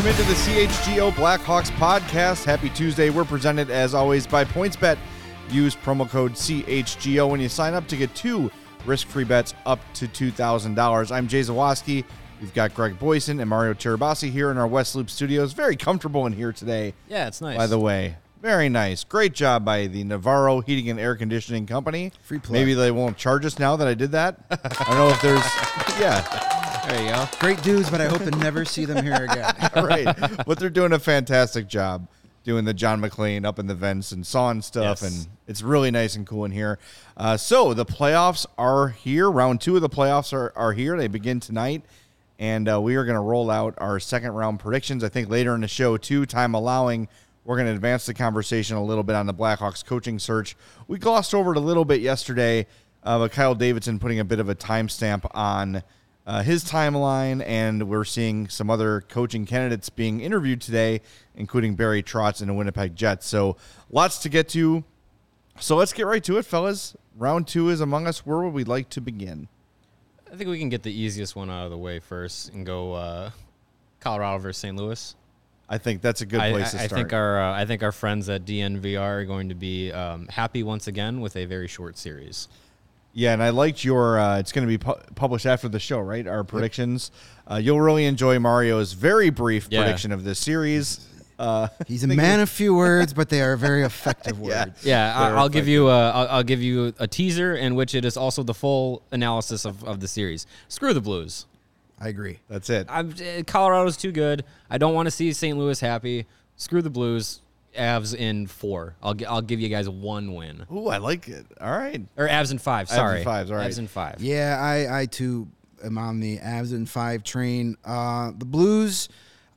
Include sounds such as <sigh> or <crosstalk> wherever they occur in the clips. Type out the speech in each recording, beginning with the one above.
Welcome into the CHGO Blackhawks podcast. Happy Tuesday. We're presented as always by PointsBet. Use promo code CHGO when you sign up to get two risk-free bets up to $2,000. I'm Jay Zawaski. We've got Greg Boysen and Mario Tirabassi here in our West Loop studios. Very comfortable in here today. Yeah, it's nice. By the way, very nice. Great job by the Navarro Heating and Air Conditioning Company. Free plug. Maybe they won't charge us now that I did that. I don't know if there's, <laughs> yeah. There you go. Great dudes, but I hope to never see them here again. <laughs> right. But they're doing a fantastic job doing the John McLean up in the vents and sawing stuff, Yes. and it's really nice and cool in here. Uh, so the playoffs are here. Round two of the playoffs are, are here. They begin tonight, and uh, we are going to roll out our second round predictions. I think later in the show, too, time allowing. We're going to advance the conversation a little bit on the Blackhawks coaching search. We glossed over it a little bit yesterday, uh, but Kyle Davidson putting a bit of a timestamp on uh, his timeline, and we're seeing some other coaching candidates being interviewed today, including Barry Trotz and the Winnipeg Jets. So lots to get to. So let's get right to it, fellas. Round two is among us. Where would we like to begin? I think we can get the easiest one out of the way first and go uh, Colorado versus St. Louis. I think that's a good place I- to I think our uh, I think our friends at DNVR are going to be um, happy once again with a very short series. Yeah, and I liked your. Uh, it's going to be pu- published after the show, right? Our predictions. Uh, you'll really enjoy Mario's very brief Yeah. prediction of this series. Uh, <laughs> He's a man of few words, but they are very effective <laughs> words. Yeah, Very I, I'll give you a, I'll, I'll give you a teaser in which it is also the full analysis of, of the series. Screw the Blues. I agree. that's it. I'm, eh, Colorado's too good. I don't want to see St. Louis happy. Screw the Blues. Avs in four. I'll gi- I'll give you guys one win. Ooh, I like it. All right. Or Avs in five. Avs in Sorry, fives, all right. Avs in five. Yeah, I, I too am on the Avs in five train. Uh, the Blues,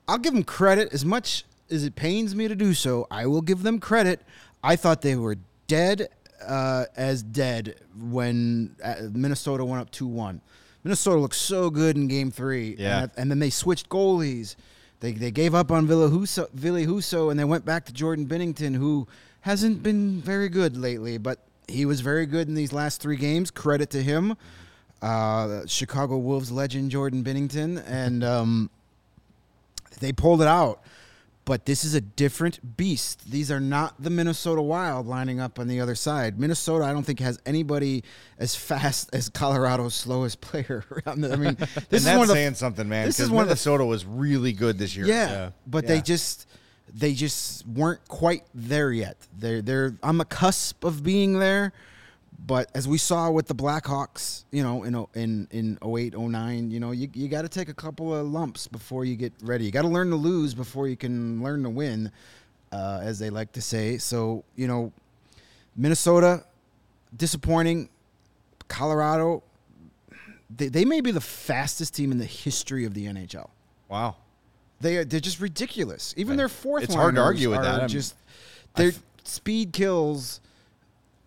I'll give them credit as much as it pains me to do so. I will give them credit. I thought they were dead uh, as dead when uh, Minnesota went up two one. Minnesota looked so good in Game Three. Yeah. and, and then they switched goalies. They, they gave up on Villa Husso, Ville Husso and they went back to Jordan Binnington, who hasn't been very good lately, but he was very good in these last three games. Credit to him. Uh, Chicago Wolves legend Jordan Binnington, and um, they pulled it out. But this is a different beast. These are not the Minnesota Wild lining up on the other side. Minnesota, I don't think, has anybody as fast as Colorado's slowest player. <laughs> around the- I mean, <laughs> this and is that's one of the saying something, man. this is one of the- Minnesota was really good this year. yeah, Yeah. but Yeah. they just they just weren't quite there yet. They're they're on the cusp of being there, but as we saw with the Blackhawks, you know, in in in 08, 09, you know, you you got to take a couple of lumps before you get ready. You got to learn to lose before you can learn to win, uh, as they like to say. So you know, Minnesota disappointing. Colorado, they, they may be the fastest team in the history of the NHL. Wow. They are, they're just ridiculous. Even their fourth It's hard to argue with that. Just their speed kills.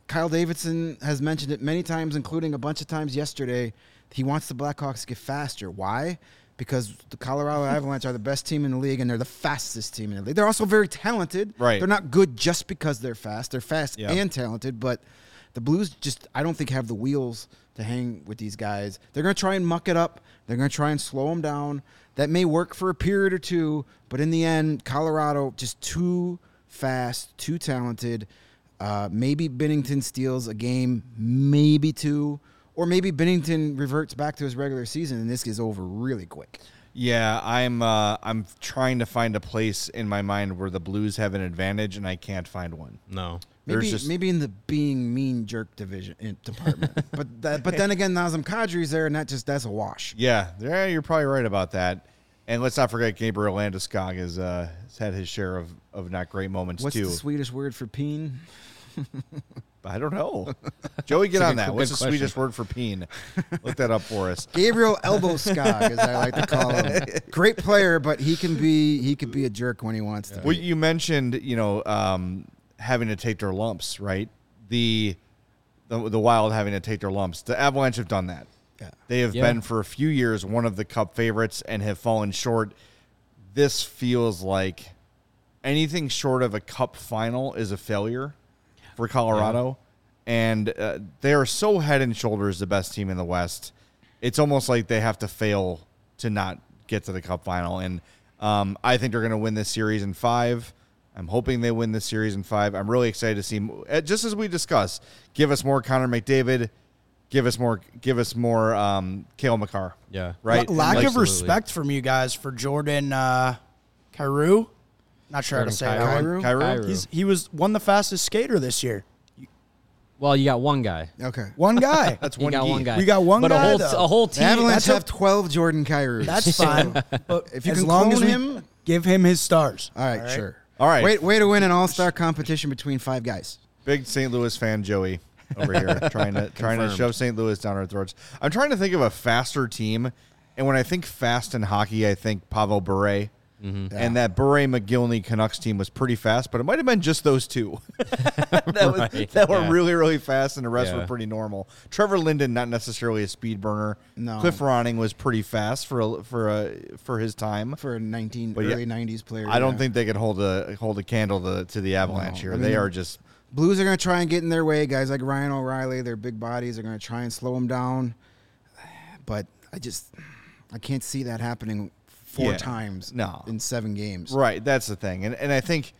Kyle Davidson has mentioned it many times, including a bunch of times yesterday. He wants the Blackhawks to get faster. Why? Because the Colorado <laughs> Avalanche are the best team in the league and they're the fastest team in the league. They're also very talented. Right. They're not good just because they're fast. They're fast Yeah. and talented, but the Blues just I don't think have the wheels to hang with these guys. They're going to try and muck it up. They're going to try and slow them down. That may work for a period or two, but in the end, Colorado just too fast, too talented. Uh, maybe Binnington steals a game, maybe two, or maybe Binnington reverts back to his regular season and this is over really quick. Yeah, I'm uh, I'm trying to find a place in my mind where the Blues have an advantage, and I can't find one. No. There's Maybe just- maybe in the being mean jerk division in, department, <laughs> but that, but then again, Nazem Kadri's there, and that just that's a wash. Yeah, yeah, you're probably right about that. And let's not forget Gabriel Landeskog has, uh, has had his share of, of not great moments What's too. the Swedish word for peen? I don't know. Joey, get on that. What's the question. Swedish word for peen? Look that up for us. Gabriel Elbowskog, as I like to call him. <laughs> Great player, but he can be he could be a jerk when he wants to. Well, Be. you mentioned, you know, um, having to take their lumps, right? The, the the Wild having to take their lumps. The Avalanche have done that. Yeah. They have Yeah. been for a few years one of the Cup favorites and have fallen short. This feels like anything short of a Cup final is a failure for Colorado, and uh, they are so head and shoulders the best team in the West. It's almost like they have to fail to not get to the Cup final, and um, I think they're going to win this series in five. I'm hoping they win this series in five. I'm really excited to see, uh, just as we discussed, give us more Connor McDavid, give us more, give us more um, Cale Makar. Yeah. right. La- lack like, of respect from you guys for Jordan uh, Carew. Not sure how to say that Kyrou? one. Kyrou? Kyrou. He's he was won the fastest skater this year. Well, you got one guy. Okay. One guy. <laughs> That's You one. got one guy. We got one but guy, a whole though. a whole The team. Avalanche that's a- have 12 Jordan Kyrou. That's <laughs> fine. But If you as can long as clone we him- give him his stars. All right, sure. All right. Wait, way to win an all-star competition between five guys. Big St. Louis fan Joey over here <laughs> trying to trying to Confirmed. shove St. Louis down our throats. I'm trying to think of a faster team, and when I think fast in hockey, I think Pavel Bure. Mm-hmm. And that Bure Mogilny Canucks team was pretty fast, but it might have been just those two <laughs> that, was, Right, that were really, really fast, and the rest Yeah. were pretty normal. Trevor Linden, not necessarily a speed burner. No. Cliff Ronning was pretty fast for a, for a, for his time. For a 19 But early 90s player. I don't think they could hold a hold a candle to, to the Avalanche No, here. I they mean- are just Blues are going to try and get in their way. Guys like Ryan O'Reilly, their big bodies are going to try and slow them down. But I just I can't see that happening four Yeah. times No. in seven games. Right, that's the thing. And and I think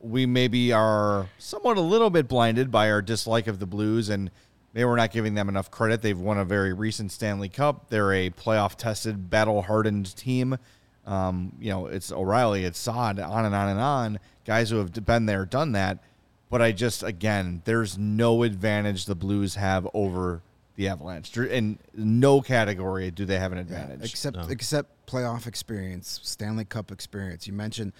we maybe are somewhat a little bit blinded by our dislike of the Blues and maybe we're not giving them enough credit. They've won a very recent Stanley Cup. They're a playoff tested, battle hardened team. Um, you know, it's O'Reilly, it's Saad, on and on and on. Guys who have been there, done that. But I just again, there's no advantage the Blues have over the Avalanche. In no category do they have an Yeah, advantage. except No. except playoff experience, Stanley Cup experience. You mentioned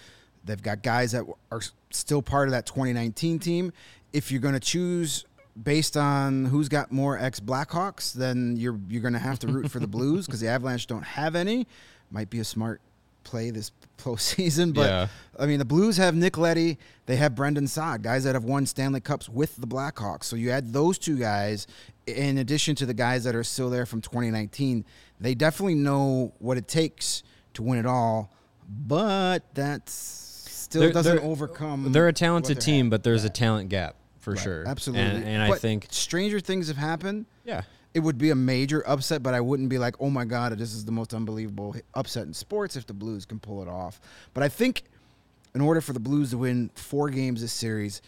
they've got guys that are still part of that 2019 team. If you're going to choose based on who's got more ex Blackhawks, then you're you're going to have to root for the Blues because the Avalanche don't have any. Might be a smart play this postseason, but Yeah. I mean the Blues have Nick Leddy, they have Brandon Saad, guys that have won Stanley Cups with the Blackhawks. So you add those two guys in addition to the guys that are still there from 2019. They definitely know what it takes to win it all, but that's still They're- doesn't they're- overcome. They're a talented team, but there's Yeah. a talent gap for Right, sure. Absolutely. And, and I think stranger things have happened. yeah. It would be a major upset, but I wouldn't be like, "Oh my god, this is the most unbelievable upset in sports." If the Blues can pull it off, but I think in order for the Blues to win four games this series,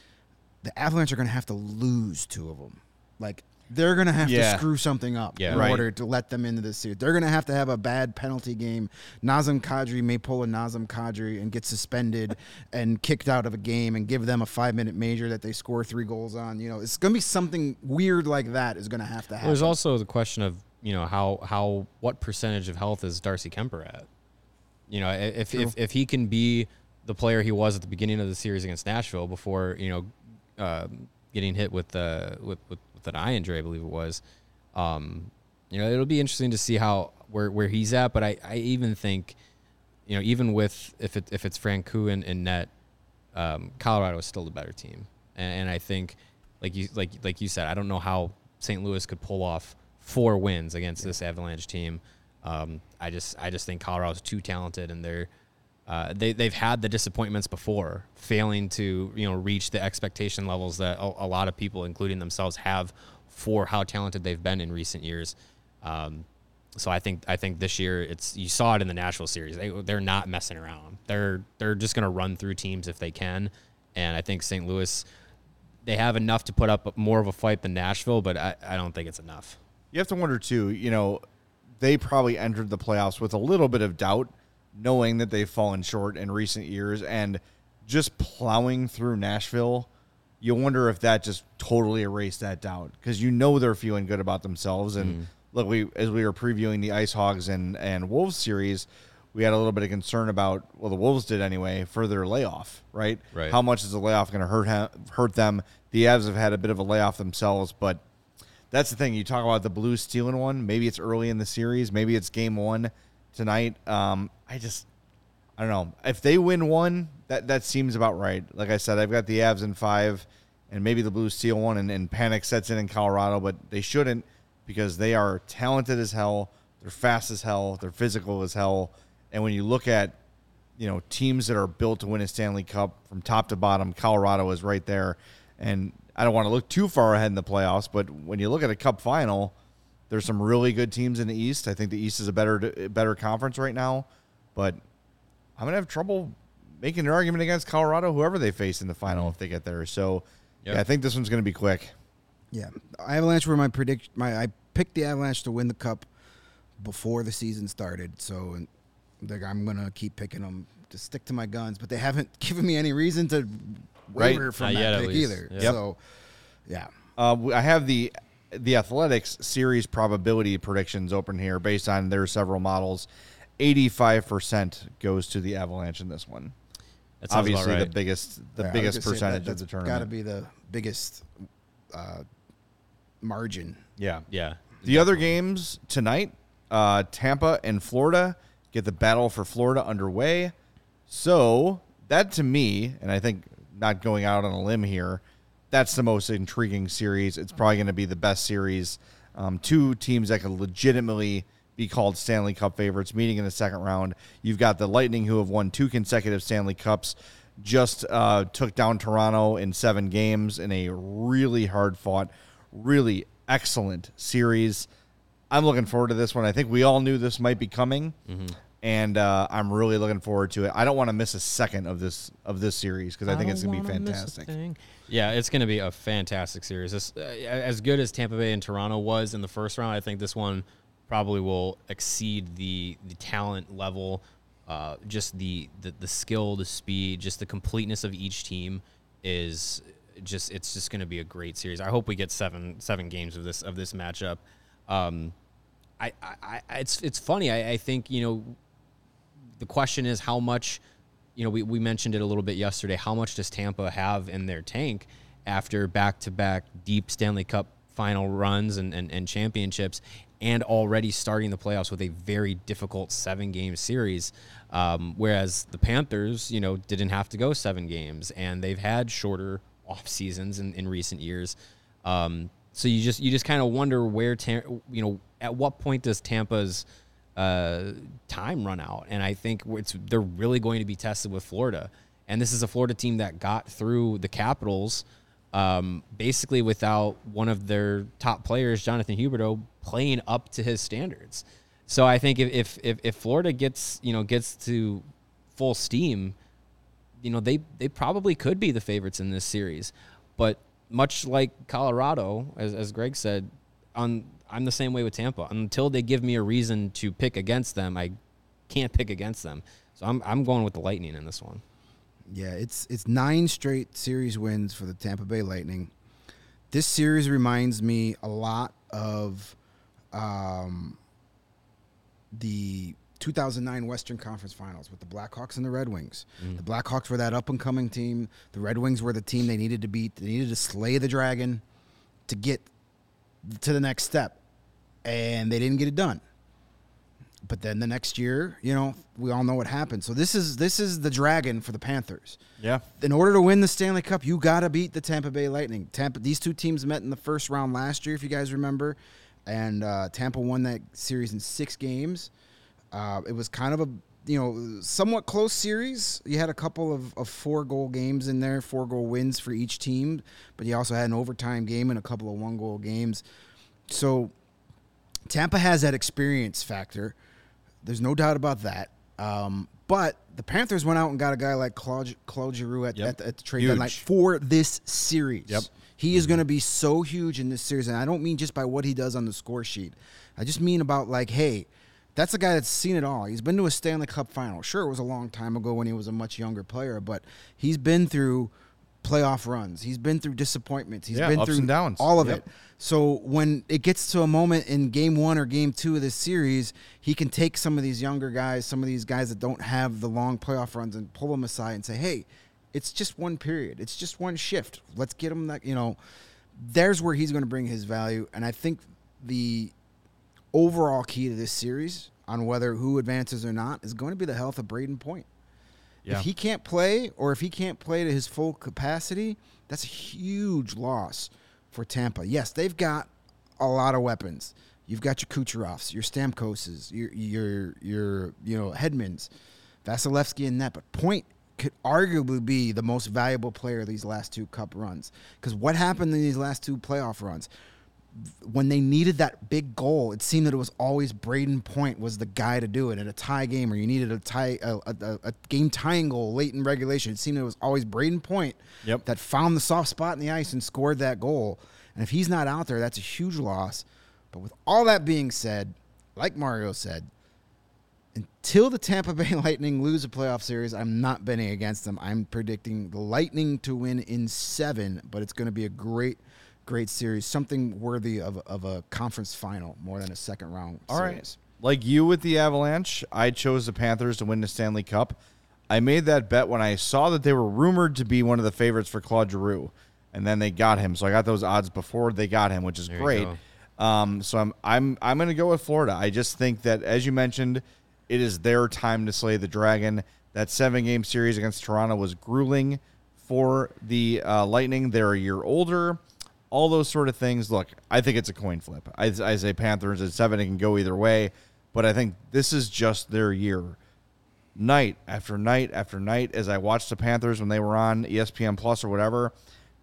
the Avalanche are going to have to lose two of them. Like they're going to have Yeah. to screw something up Yeah. in Right. order to let them into this suit. They're going to have to have a bad penalty game. Nazem Kadri may pull a Nazem Kadri and get suspended <laughs> and kicked out of a game and give them a five minute major that they score three goals on. You know, it's going to be something weird like that is going to have to happen. There's also the question of you know how how what percentage of health is Darcy Kuemper at? You know, if if, if he can be the player he was at the beginning of the series against Nashville before you know um getting hit with the with, with with I enjoy, I believe it was. Um, you know, it'll be interesting to see how where where he's at. But I, I even think, you know, even with if it if it's Francouz and, and net, um, Colorado is still the better team, and, and I think, like you like like you said, I don't know how St. Louis could pull off four wins against this Avalanche team. Um, I just I just think Colorado's too talented, and they're uh, they they've had the disappointments before, failing to you know reach the expectation levels that a, a lot of people, including themselves, have for how talented they've been in recent years. Um, so I think I think this year it's you saw it in the Nashville series. They they're not messing around. They're they're just going to run through teams if they can. And I think St. Louis they have enough to put up more of a fight than Nashville, but I, I don't think it's enough. You have to wonder too. You know, they probably entered the playoffs with a little bit of doubt, knowing that they've fallen short in recent years, and just plowing through Nashville. You wonder if that just totally erased that doubt because you know they're feeling good about themselves. And mm-hmm. look, we as we were previewing the Ice Hogs and and Wolves series, we had a little bit of concern about well the Wolves did anyway for their layoff, right? Right. How much is the layoff going to hurt ha- hurt them? The Avs have had a bit of a layoff themselves, but that's the thing. You talk about the Blues stealing one. Maybe it's early in the series. Maybe it's game one tonight. Um, I just I don't know. If they win one, that that seems about right. Like I said, I've got the Avs in five, and maybe the Blues steal one, and, and panic sets in in Colorado, but they shouldn't because they are talented as hell. They're fast as hell. They're physical as hell. And when you look at you know teams that are built to win a Stanley Cup from top to bottom, Colorado is right there. And I don't want to look too far ahead in the playoffs, but when you look at a Cup final, there's some really good teams in the East. I think the East is a better better conference right now, but I'm gonna have trouble making an argument against Colorado, whoever they face in the final if they get there. So, Yep. yeah, I think this one's gonna be quick. Yeah, Avalanche were my predict. My I picked the Avalanche to win the cup before the season started, so like, I'm gonna keep picking them to stick to my guns. But they haven't <laughs> given me any reason to Right. from Not that yet, pick either. Yep. So, yeah, Uh, I have the the Athletics series probability predictions open here based on their several models. 85% goes to the Avalanche in this one. That sounds about Obviously, the biggest the Yeah, biggest gonna say percentage that, of the Got to be the biggest uh, margin. yeah. yeah. The other games tonight, uh, Tampa and Florida get the battle for Florida underway. So that to me, and I think not going out on a limb here, that's the most intriguing series. It's probably going to be the best series. Um, two teams that could legitimately be called Stanley Cup favorites meeting in the second round. You've got the Lightning, who have won two consecutive Stanley Cups, just uh, took down Toronto in seven games in a really hard fought, really excellent series. I'm looking forward to this one. I think we all knew this might be coming, and uh, I'm really looking forward to it. I don't want to miss a second of this of this series because I think it's gonna be wanna miss a fantastic. Yeah, it's going to be a fantastic series. This, uh, as good as Tampa Bay and Toronto was in the first round, I think this one probably will exceed the the talent level, uh, just the, the the skill, the speed, just the completeness of each team is just it's just going to be a great series. I hope we get seven seven games of this of this matchup. Um, I, I, I it's it's funny. I, I think you know the question is how much you know we, we mentioned it a little bit yesterday how much does tampa have in their tank after back-to-back deep stanley cup final runs and, and, and championships and already starting the playoffs with a very difficult seven game series um, whereas the panthers you know didn't have to go seven games and they've had shorter off seasons in, in recent years. Um, so you just you just kind of wonder where you know at what point does tampa's time run out, and I think it's they're really going to be tested with Florida. And this is a Florida team that got through the Capitals um, basically without one of their top players, Jonathan Huberdeau, playing up to his standards. So I think if if if, if Florida gets you know gets to full steam, you know they they probably could be the favorites in this series. But much like Colorado, as as Greg said, on I'm the same way with Tampa. Until they give me a reason to pick against them, I can't pick against them. So I'm I'm going with the Lightning in this one. Yeah, it's it's nine straight series wins for the Tampa Bay Lightning. This series reminds me a lot of um, the 2009 Western Conference Finals with the Blackhawks and the Red Wings. The Blackhawks were that up and coming team. The Red Wings were the team they needed to beat. They needed to slay the dragon to get to the next step, and they didn't get it done. But then the next year, you know, we all know what happened. So this is this is the dragon for the Panthers Yeah. in order to win the Stanley Cup, you got to beat the Tampa Bay Lightning. Tampa, these two teams met in the first round last year, if you guys remember, and uh, Tampa won that series in six games. Uh, it was kind of a you know somewhat close series. You had a couple of, of four goal games in there, four goal wins for each team, but you also had an overtime game and a couple of one goal games. So Tampa has that experience factor. There's no doubt about that. Um, but the Panthers went out and got a guy like Claude, Claude Giroux at, Yep. at, the- at the trade deadline for this series. Yep. He is going to be so huge in this series, and I don't mean just by what he does on the score sheet. I just mean about like, hey, that's a guy that's seen it all. He's been to a Stanley Cup final. Sure, it was a long time ago when he was a much younger player, but he's been through playoff runs. He's been through disappointments. He's Yeah, been ups through and downs. all of Yep. it. So when it gets to a moment in game one or game two of this series, he can take some of these younger guys, some of these guys that don't have the long playoff runs, and pull them aside and say, "Hey, it's just one period. It's just one shift. Let's get him that." You know, there's where he's going to bring his value, and I think the overall key to this series on whether who advances or not is going to be the health of Brayden Point. Yeah. If he can't play or if he can't play to his full capacity, that's a huge loss for Tampa. Yes, they've got a lot of weapons. You've got your Kucherovs, your Stamkoses, your your your you know Hedmans, Vasilevskiy and net, but Point could arguably be the most valuable player of these last two cup runs. Because what happened in these last two playoff runs? When they needed that big goal, it seemed that it was always Brayden Point was the guy to do it in a tie game, or you needed a tie a, a, a game tying goal late in regulation. It seemed it was always Brayden Point Yep. that found the soft spot in the ice and scored that goal. And if he's not out there, that's a huge loss. But with all that being said, like Mario said, until the Tampa Bay <laughs> Lightning lose a playoff series, I'm not betting against them. I'm predicting the Lightning to win in seven, but it's going to be a great, great series, something worthy of, of a conference final more than a second round All right. series. Like you with the Avalanche, I chose the Panthers to win the Stanley Cup. I made that bet when I saw that they were rumored to be one of the favorites for Claude Giroux, and then they got him. So I got those odds before they got him, which is There great. Um, so I'm I'm I'm going to go with Florida. I just think that, as you mentioned, it is their time to slay the dragon. That seven game series against Toronto was grueling for the uh, Lightning. They're a year older. All those sort of things. Look, I think it's a coin flip. I, I say Panthers at seven. It can go either way, but I think this is just their year. Night after night after night, as I watched the Panthers when they were on ESPN Plus or whatever,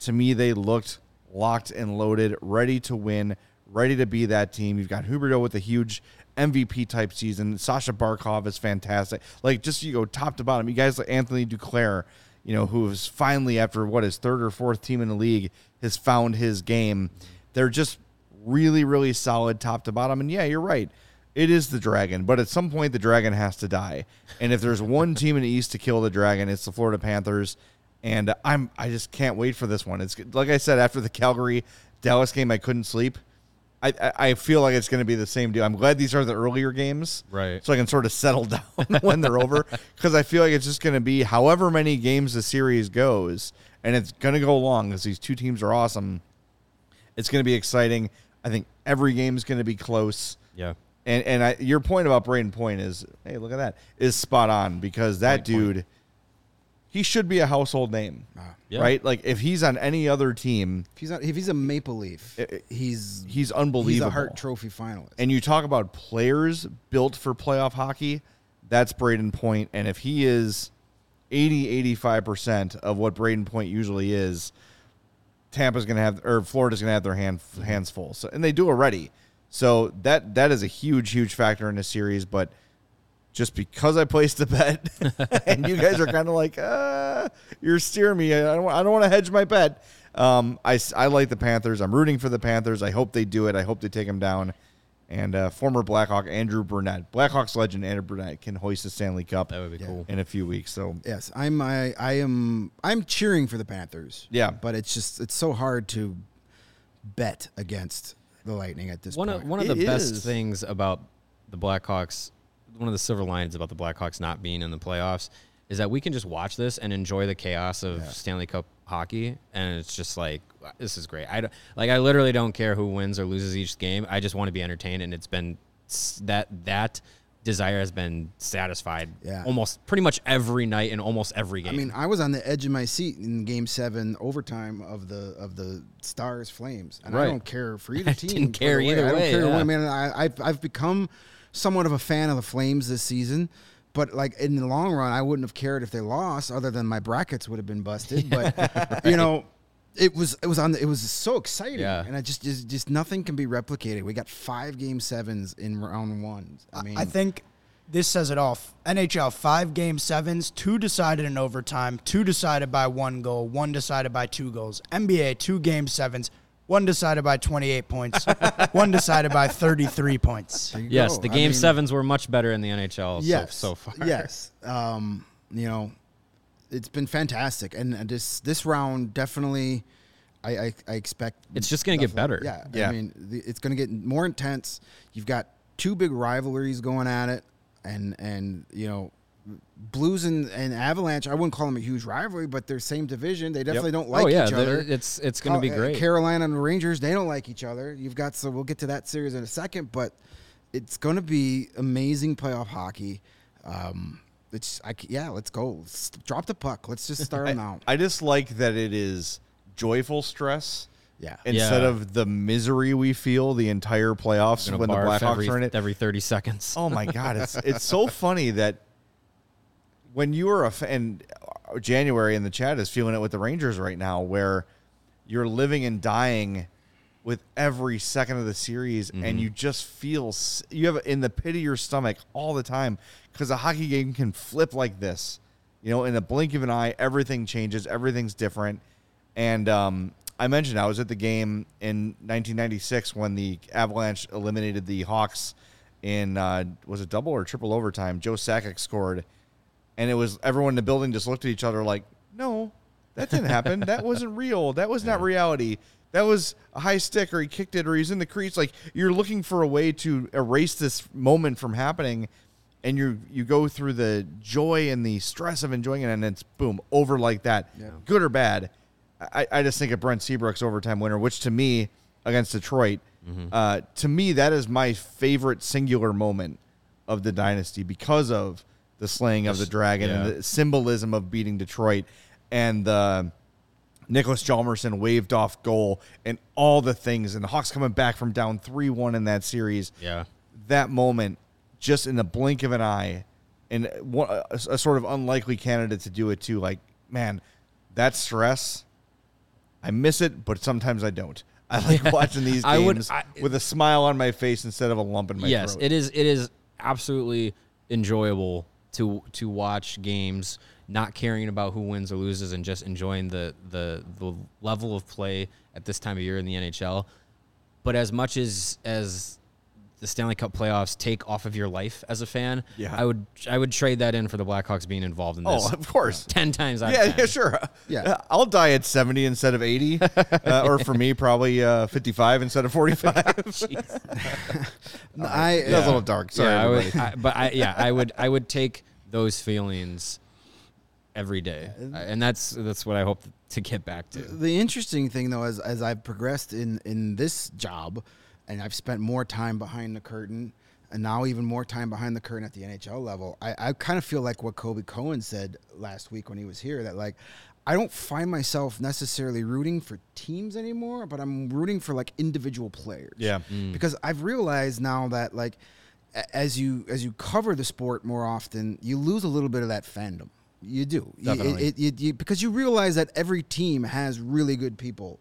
to me they looked locked and loaded, ready to win, ready to be that team. You've got Huberdeau with a huge MVP type season. Sasha Barkov is fantastic. Like just you go top to bottom. You guys like Anthony Duclair, you know, who is finally after what his third or fourth team in the league has found his game. They're just really, really solid top to bottom. And yeah, you're right. It is the dragon, but at some point the dragon has to die. And if there's one <laughs> team in the East to kill the dragon, it's the Florida Panthers. And I'm I just can't wait for this one. It's like I said after the Calgary Dallas game, I couldn't sleep. I, I I feel like it's going to be the same deal. I'm glad these are the earlier games, Right. So I can sort of settle <laughs> down when they're over because I feel like it's just going to be however many games the series goes, and it's going to go long because these two teams are awesome. It's going to be exciting. I think every game is going to be close. Yeah. And and I, your point about Brayden Point is, hey, look at that, is spot on because that Point, point. dude, he should be a household name, ah, Yeah. right? Like if he's on any other team, If he's not, if he's a Maple Leaf, I- I- he's he's unbelievable. he's a Hart Trophy finalist. And you talk about players built for playoff hockey, that's Brayden And if he is 80, 85% of what Brayden Point usually is, Tampa's going to have, or Florida's going to have their hand, hands full. So, and they do already. So that that is a huge, huge factor in this series. But just because I placed the bet, <laughs> and you guys are kind of like, uh, you're steering me. I don't, I don't want to hedge my bet. Um, I, I like the Panthers. I'm rooting for the Panthers. I hope they do it. I hope they take them down. And uh, former Blackhawk Andrew Brunette, Blackhawks legend Andrew Brunette, can hoist the Stanley Cup That would be cool. in a few weeks. So Yes, I'm. I, I am. I'm cheering for the Panthers. Yeah. but it's just it's so hard to bet against the Lightning at this One point. of one of It the is. best things about the Blackhawks, one of the silver linings about the Blackhawks not being in the playoffs, is that we can just watch this and enjoy the chaos of Stanley Cup hockey, and it's just like this is great. I don't, like I literally don't care who wins or loses each game. I just want to be entertained, and it's been that that desire has been satisfied Yeah. almost pretty much every night in almost every game. I mean, I was on the edge of my seat in Game Seven overtime of the of the Stars Flames, and Right. I don't care for <laughs> either I team. didn't for care the either I don't care. yeah. I mean, I, I've I've become somewhat of a fan of the Flames this season. But like in the long run, I wouldn't have cared if they lost, other than my brackets would have been busted. But <laughs> you know, it was it was on. The, it was so exciting, Yeah. and I just, just just nothing can be replicated. We got five game sevens in round one. I mean, I think this says it all. NHL five game sevens, two decided in overtime, two decided by one goal, one decided by two goals. NBA two game sevens, one decided by 28 points, <laughs> one decided by 33 points. yes, go. the I game mean, sevens were much better in the NHL yes, so, so far. Yes. Um, you know, it's been fantastic, and uh, this this round definitely, I I, I expect It's just gonna get better. Yeah, Yeah. I mean, the, it's going to get more intense. You've got two big rivalries going at it, and and you know. Blues and, and Avalanche, I wouldn't call them a huge rivalry, but they're same division. They definitely don't like oh yeah, each other. it's it's going to be uh, great. Carolina and the Rangers, they don't like each other. You've got so we'll get to that series in a second, but it's going to be amazing playoff hockey. Um, it's I, c- yeah, let's go. Let's drop the puck. Let's just start <laughs> I, now. I just like that it is joyful stress Yeah, instead Yeah. of the misery we feel the entire playoffs when the barf Blackhawks every, are in it. every 30 seconds. Oh my god, it's it's so <laughs> funny that when you are a fan, January in the chat is feeling it with the Rangers right now, where you're living and dying with every second of the series, and you just feel you have in the pit of your stomach all the time because a hockey game can flip like this. You know, in the blink of an eye, everything changes, everything's different. And um, I mentioned I was at the game in 1996 when the Avalanche eliminated the Hawks in uh, was it double or triple overtime? Joe Sakic scored, and it was everyone in the building just looked at each other like, "No, that didn't happen. that <laughs> wasn't real. That was not reality. That was a high stick, or he kicked it, or he's in the crease." Like you're looking for a way to erase this moment from happening, and you you go through the joy and the stress of enjoying it, and then it's boom over like that, yeah. good or bad. I, I just think of Brent Seabrook's overtime winner, which to me against Detroit, uh, to me that is my favorite singular moment of the dynasty because of the slaying of the dragon yeah. and the symbolism of beating Detroit and the Nicholas Hjalmarsson waved off goal and all the things and the Hawks coming back from down three one in that series Yeah. that moment just in the blink of an eye and a, a sort of unlikely candidate to do it too like man that stress i miss it but sometimes i don't i like <laughs> watching these games I would- I- with a smile on my face instead of a lump in my yes, throat it is. It is absolutely enjoyable to to watch games, not caring about who wins or loses, and just enjoying the the the level of play at this time of year in the NHL. But as much as as the Stanley Cup playoffs take off of your life as a fan, Yeah. I would I would trade that in for the Blackhawks being involved in this. oh of course <laughs> ten times out yeah, of 10. yeah, sure. Yeah. I'll die at 70 instead of 80. uh, <laughs> or for me, probably uh, 55 instead of 45. <laughs> No, I That's a little dark. Sorry, yeah, I would, I, but I yeah, I would I would take those feelings every day, I- and that's that's what I hope to get back to. The interesting thing, though, as as I've progressed in in this job, and I've spent more time behind the curtain, and now even more time behind the curtain at the NHL level, I, I kind of feel like what Kobe Cohen said last week when he was here that like. I don't find myself necessarily rooting for teams anymore, but I'm rooting for like individual players. Yeah. Mm. Because I've realized now that like as you as you cover the sport more often, you lose a little bit of that fandom. You do. You- Definitely. it- it- you- because you realize that every team has really good people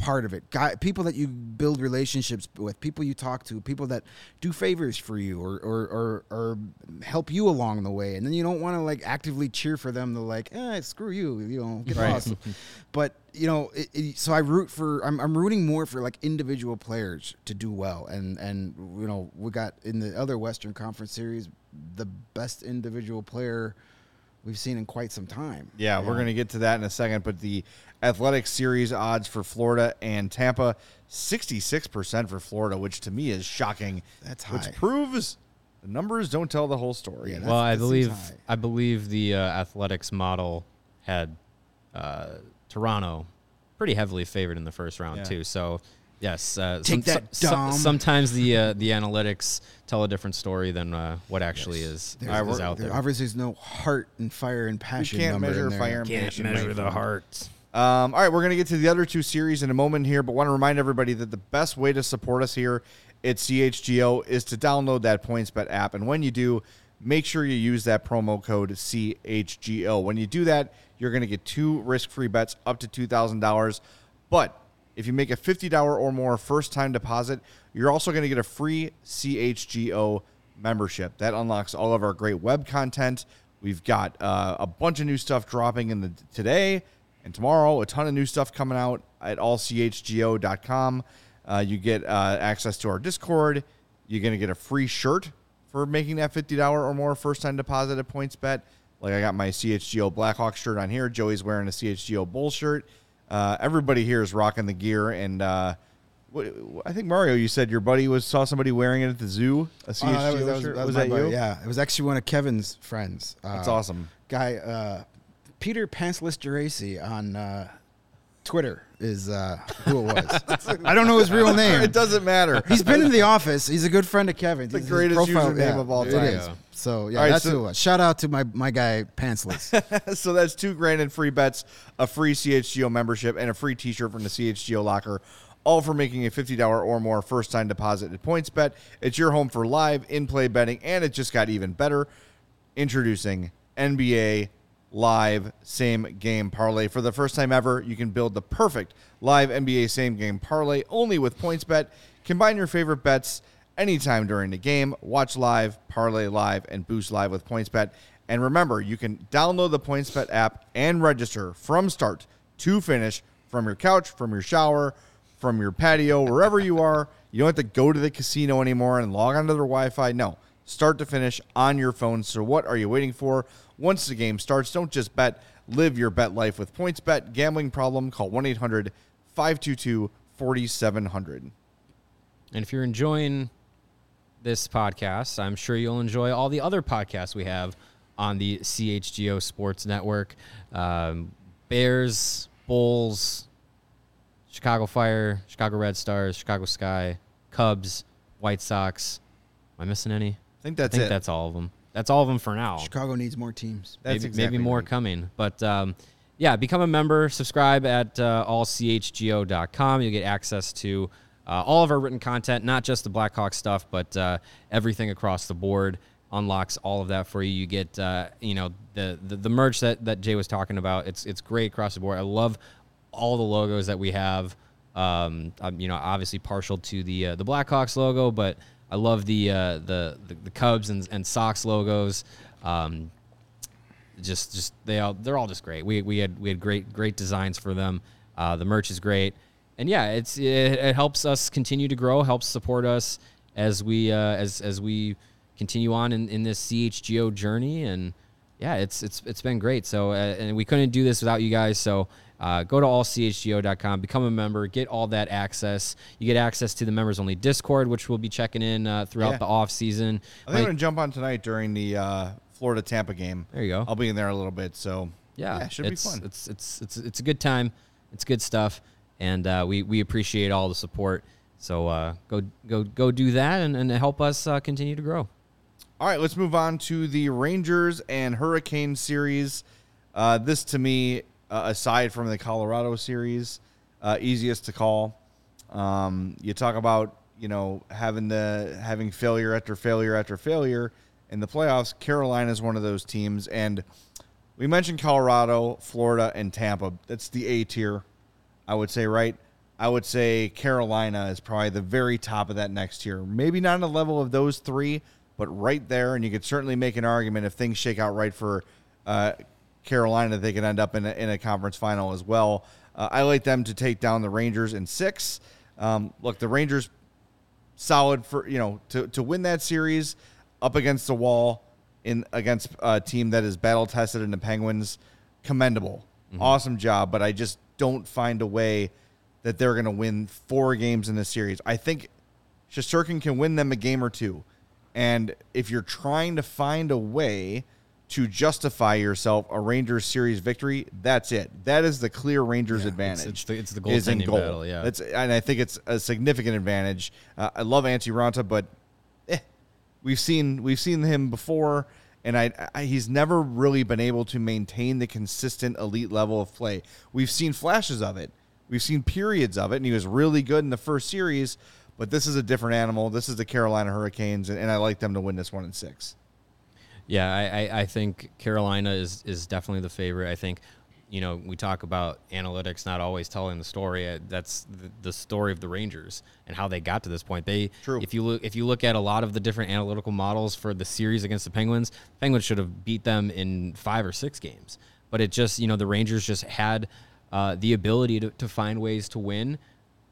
part of it. Guy, people that you build relationships with people you talk to people that do favors for you or or, or, or help you along the way. And then you don't want to like actively cheer for them to like eh, screw you you know get Right. lost. <laughs> But you know it, it, so i root for I'm, I'm rooting more for like individual players to do well. And and you know we got in the other western conference series the best individual player we've seen in quite some time Yeah, we're going to get to that in a second. But the athletic series odds for Florida and Tampa, 66% for Florida, which to me is shocking. That's high. Which high. proves the numbers don't tell the whole story. Yeah, Well, I believe. I believe the uh, athletics model had uh, Toronto pretty heavily favored in the first round Yeah. too. So yes, uh, Take that, Dom. sometimes the uh, the analytics tell a different story than uh, what actually is, There's, All right, is we're- out there there. obviously there's no heart and fire and passion. You can't number measure in there. fire and passion. my friend. heart. Um, all right, we're going to get to the other two series in a moment here, but want to remind everybody that the best way to support us here at CHGO is to download that PointsBet app. And when you do, make sure you use that promo code CHGO. When you do that, you're going to get two risk free bets up to $2,000. But if you make a $50 or more first time deposit, you're also going to get a free CHGO membership. That unlocks all of our great web content. We've got uh, a bunch of new stuff dropping in the today and tomorrow. A ton of new stuff coming out at allchgo.com. Uh, you get uh, access to our Discord. You're going to get a free shirt for making that $50 or more first time deposit at PointsBet. Like I got my CHGO Blackhawk shirt on here. Joey's wearing a CHGO Bull shirt. Uh, everybody here is rocking the gear, and uh, what, I think Mario, you said your buddy was saw somebody wearing it at the zoo. A CHGO Oh, that was, that was, shirt. that was was that buddy. you? Yeah, it was actually one of Kevin's friends. Uh, That's awesome. Guy, uh, Peter Pantsless Geraci on uh, Twitter is uh, who it was. <laughs> I don't know his real <laughs> name. It doesn't matter. He's been in the office. He's a good friend of Kevin's. the his greatest profile- username of all it time. is. So yeah, All right, that's so- who it was. Shout out to my my guy Pantsless. <laughs> so that's two grand in free bets, a free CHGO membership, and a free T-shirt from the CHGO locker. All for making a fifty dollar or more first time deposit at PointsBet. It's your home for live in play betting, and it just got even better. Introducing NBA Live Same Game Parlay. For the first time ever, you can build the perfect live NBA Same Game Parlay only with PointsBet. Combine your favorite bets anytime during the game. Watch live, parlay live, and boost live with PointsBet. And remember, you can download the PointsBet app and register from start to finish from your couch, from your shower, from your patio, wherever you are. You don't have to go to the casino anymore and log onto their Wi Fi. No, start to finish on your phone. So, what are you waiting for? Once the game starts, don't just bet, live your bet life with PointsBet. Gambling problem, call 1 800 522 4700. And if you're enjoying this podcast, I'm sure you'll enjoy all the other podcasts we have on the CHGO Sports Network. Um, Bears, Bulls, Chicago Fire, Chicago Red Stars, Chicago Sky, Cubs, White Sox. Am I missing any? I think that's I think it. that's all of them. That's all of them for now Chicago needs more teams. That's maybe, exactly maybe more right. coming. But um, yeah, become a member. Subscribe at uh, allchgo.com. You'll get access to uh, all of our written content, not just the Blackhawk stuff, but uh, everything across the board. Unlocks all of that for you. You get uh, you know the, the the merch that, that Jay was talking about. It's it's great across the board. I love all the logos that we have. Um, I'm you know obviously partial to the uh, the Blackhawks logo, but I love the uh, the, the the Cubs and, and Sox logos. Um, just just they all they're all just great. We we had we had great great designs for them. Uh, the merch is great, and yeah, it's it, it helps us continue to grow, helps support us as we uh, as as we continue on in, in this CHGO journey, and yeah, it's it's it's been great. So uh, and we couldn't do this without you guys. So. Uh, go to allchgo.com, become a member, get all that access. You get access to the members only Discord, which we'll be checking in uh, throughout Yeah. the off season. I think I'm going to jump on tonight during the uh, Florida Tampa game. There you go. I'll be in there a little bit. So, yeah, it should be fun. It's it's it's it's a good time. It's good stuff, and uh, we we appreciate all the support. So uh, go go go do that and, and help us uh, continue to grow. All right, let's move on to the Rangers and Hurricane series. Uh, this, to me, uh, aside from the Colorado series, uh, easiest to call. Um, you talk about you know having the having failure after failure after failure in the playoffs. Carolina is one of those teams, and we mentioned Colorado, Florida, and Tampa. That's the A tier, I would say, right? I would say Carolina is probably the very top of that next tier. Maybe not on the level of those three, but right there. And you could certainly make an argument if things shake out right for uh, Carolina, they could end up in a, in a conference final as well. Uh, I like them to take down the Rangers in six. Um, look, the Rangers solid for you know to to win that series up against the wall in against a team that is battle tested in the Penguins. Commendable, awesome job. But I just don't find a way that they're going to win four games in this series. I think Shesterkin can win them a game or two, and if you're trying to find a way to justify yourself a Rangers series victory, that's it. That is the clear Rangers advantage. it's the- it's the is in goaltending goal. battle, yeah. That's and I think it's a significant advantage. Uh, I love Antti Raanta, but eh, we've seen we've seen him before, and I, I he's never really been able to maintain the consistent elite level of play. We've seen flashes of it, we've seen periods of it, and he was really good in the first series. But this is a different animal. This is the Carolina Hurricanes, and, and I like them to win this one in six. Yeah, I, I, I think Carolina is is definitely the favorite. I think, you know, we talk about analytics not always telling the story. Uh, That's the, the story of the Rangers and how they got to this point. They, True. if you look if you look at a lot of the different analytical models for the series against the Penguins, Penguins should have beat them in five or six games. But it just, you know, the Rangers just had uh, the ability to, to find ways to win,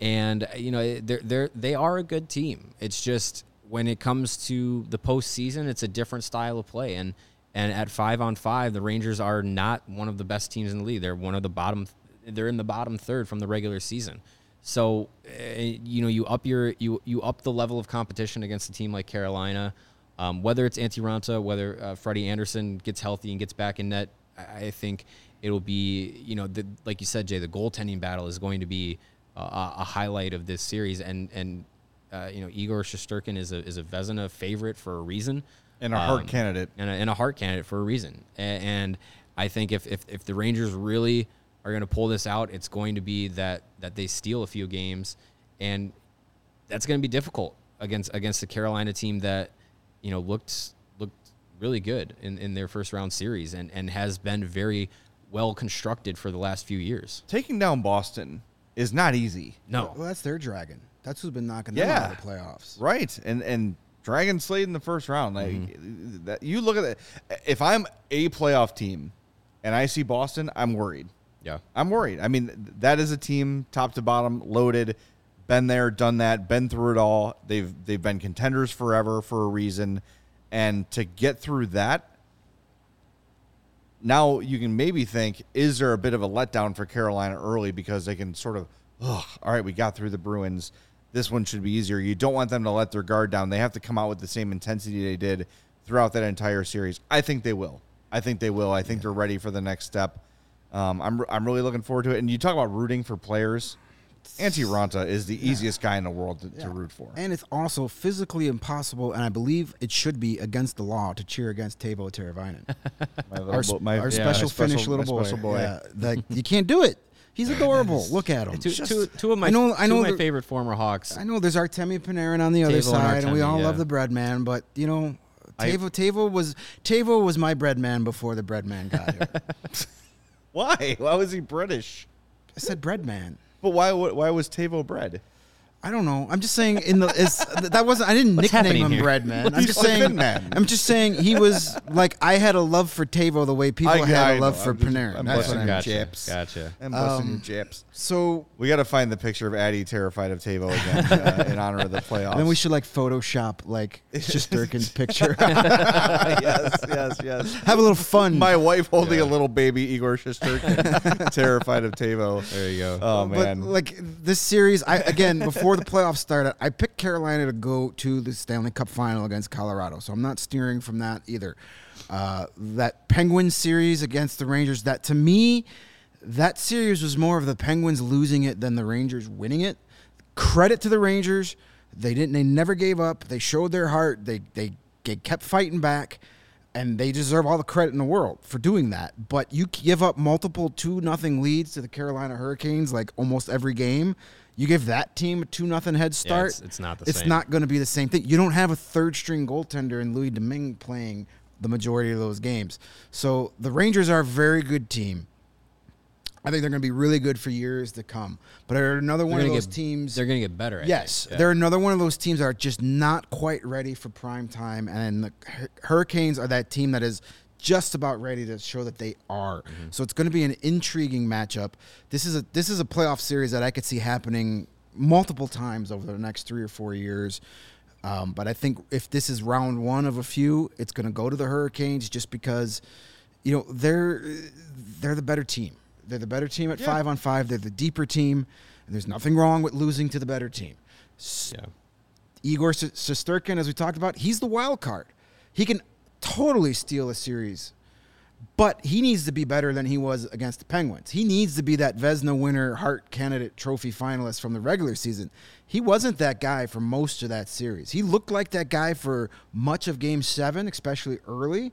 and uh, you know, they're they're they are a good team. It's just when it comes to the postseason, it's a different style of play, and And at five on five, the Rangers are not one of the best teams in the league. They're one of the bottom. They're in the bottom third from the regular season. So, uh, you know, you up your you you up the level of competition against a team like Carolina. Um, whether it's Antti Raanta, whether uh, Freddie Andersen gets healthy and gets back in net, I, I think it'll be you know the, like you said, Jay. The goaltending battle is going to be uh, a highlight of this series, and and uh, you know Igor Shesterkin is a is a Vezina favorite for a reason, And a Hart candidate. and a, and a Hart candidate for a reason. A- And I think if if, if the Rangers really are going to pull this out, it's going to be that that they steal a few games, and that's going to be difficult against against the Carolina team that you know looked looked really good in, in their first round series and and has been very well constructed for the last few years. Taking down Boston is not easy. No, Well, that's their dragon. That's who's been knocking them out of the playoffs. Right. And and Dragon Slade in the first round. Like Mm-hmm. that you look at it if I'm a playoff team and I see Boston, I'm worried. yeah. I'm worried. I mean, that is a team top to bottom loaded, been there, done that, been through it all. They've they've been contenders forever for a reason, and to get through that, now you can maybe think, is there a bit of a letdown for Carolina early because they can sort of, Ugh, all right, we got through the Bruins. This one should be easier. You don't want them to let their guard down. They have to come out with the same intensity they did throughout that entire series. I think they will. I think they will. I think they're ready for the next step. Um, I'm I'm really looking forward to it. And you talk about rooting for players. Antti Raanta is the easiest guy in the world to, to root for. And it's also physically impossible, and I believe it should be against the law to cheer against Teuvo Teravainen. <laughs> Our, my- our yeah, special my Finnish little boy. special boy. Yeah, like you can't do it. He's adorable. Look at him. Two, Just- two, two of my I know. I know. of my there- favorite former Hawks. I know. There's Artemi Panarin on the other Teuvo and side, and we all yeah. love the bread man. But you know, I- Teuvo Teuvo was Teuvo was my bread man before the bread man got here. <laughs> Why? Why was he British? I said bread man. But why? Why was Teuvo bread? I don't know. I'm just saying in the is that wasn't I didn't What's nickname him here? Bread Man. I'm just saying Man. I'm just saying he was like I had a love for Teuvo the way people I- had I a love know. for I'm just- I'm That's busting what I'm your gotcha. chips. Gotcha. I'm busting Um, your chips. So We got to find the picture of Addie terrified of Teuvo again uh, in honor of the playoffs. then we should like Photoshop like Shesterkin's <laughs> picture. yes, yes, yes. Have a little fun. My wife holding a little baby Igor Shesterkin, <laughs> terrified of Teuvo. There you go. Oh man, But like this series, I again before <laughs> the playoffs started, I picked Carolina to go to the Stanley Cup final against Colorado. So I'm not steering from that either. Uh, that Penguins series against the Rangers, that to me, that series was more of the Penguins losing it than the Rangers winning it. Credit to the Rangers, they didn't. They never gave up. They showed their heart. They they, they kept fighting back and they deserve all the credit in the world for doing that. But you give up multiple two nothing leads to the Carolina Hurricanes like almost every game. You give that team a two nothing head start. it's- it's not the It's same. not going to be the same thing. You don't have a third string goaltender in Louis Domingue playing the majority of those games. So the Rangers are a very good team. I think they're going to be really good for years to come. But they're another one They're of those get- teams. They're going to get better. I Yes. Yeah. they're another one of those teams that are just not quite ready for prime time, and the Hurricanes are that team that is just about ready to show that they are. Mm-hmm. So it's going to be an intriguing matchup. This is a this is a playoff series that I could see happening multiple times over the next three or four years. Um, but I think if this is round one of a few, it's going to go to the Hurricanes just because, you know, they're they're the better team. They're the better team at five on five. They're the deeper team, and there's nothing wrong with losing to the better team. S- Yeah. Igor S- as we talked about, he's the wild card. He can totally steal a series, but he needs to be better than he was against the Penguins. He needs to be that Vezina winner, Hart candidate, trophy finalist from the regular season. He wasn't that guy for most of that series. He looked like that guy for much of Game Seven, especially early,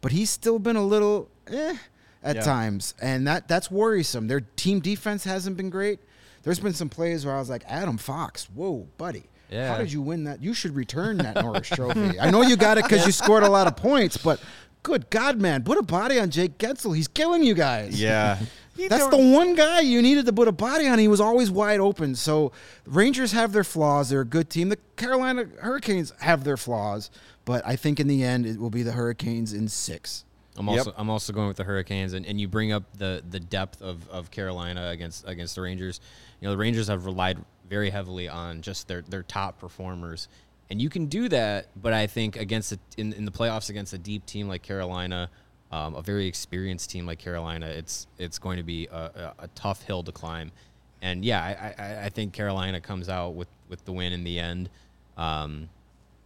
but he's still been a little eh at Yeah. times, and that that's worrisome. Their team defense hasn't been great. There's been some plays where I was like, Adam Fox, whoa, buddy. How did you win that? You should return that Norris Trophy. I know you got it because you scored a lot of points, but good God, man, put a body on Jake Guentzel. He's killing you guys. yeah. <laughs> That's the one guy you needed to put a body on. He was always wide open. So Rangers have their flaws. They're a good team. The Carolina Hurricanes have their flaws, but I think in the end it will be the Hurricanes in six. I'm Yep. also I'm also going with the Hurricanes, and, and you bring up the the depth of, of Carolina against against the Rangers. You know, the Rangers have relied very heavily on just their their top performers and you can do that. But I think against a, in in the playoffs against a deep team like Carolina, um, a very experienced team like Carolina, it's it's going to be a, a, a tough hill to climb. And yeah, I, I, I think Carolina comes out with, with the win in the end. Um,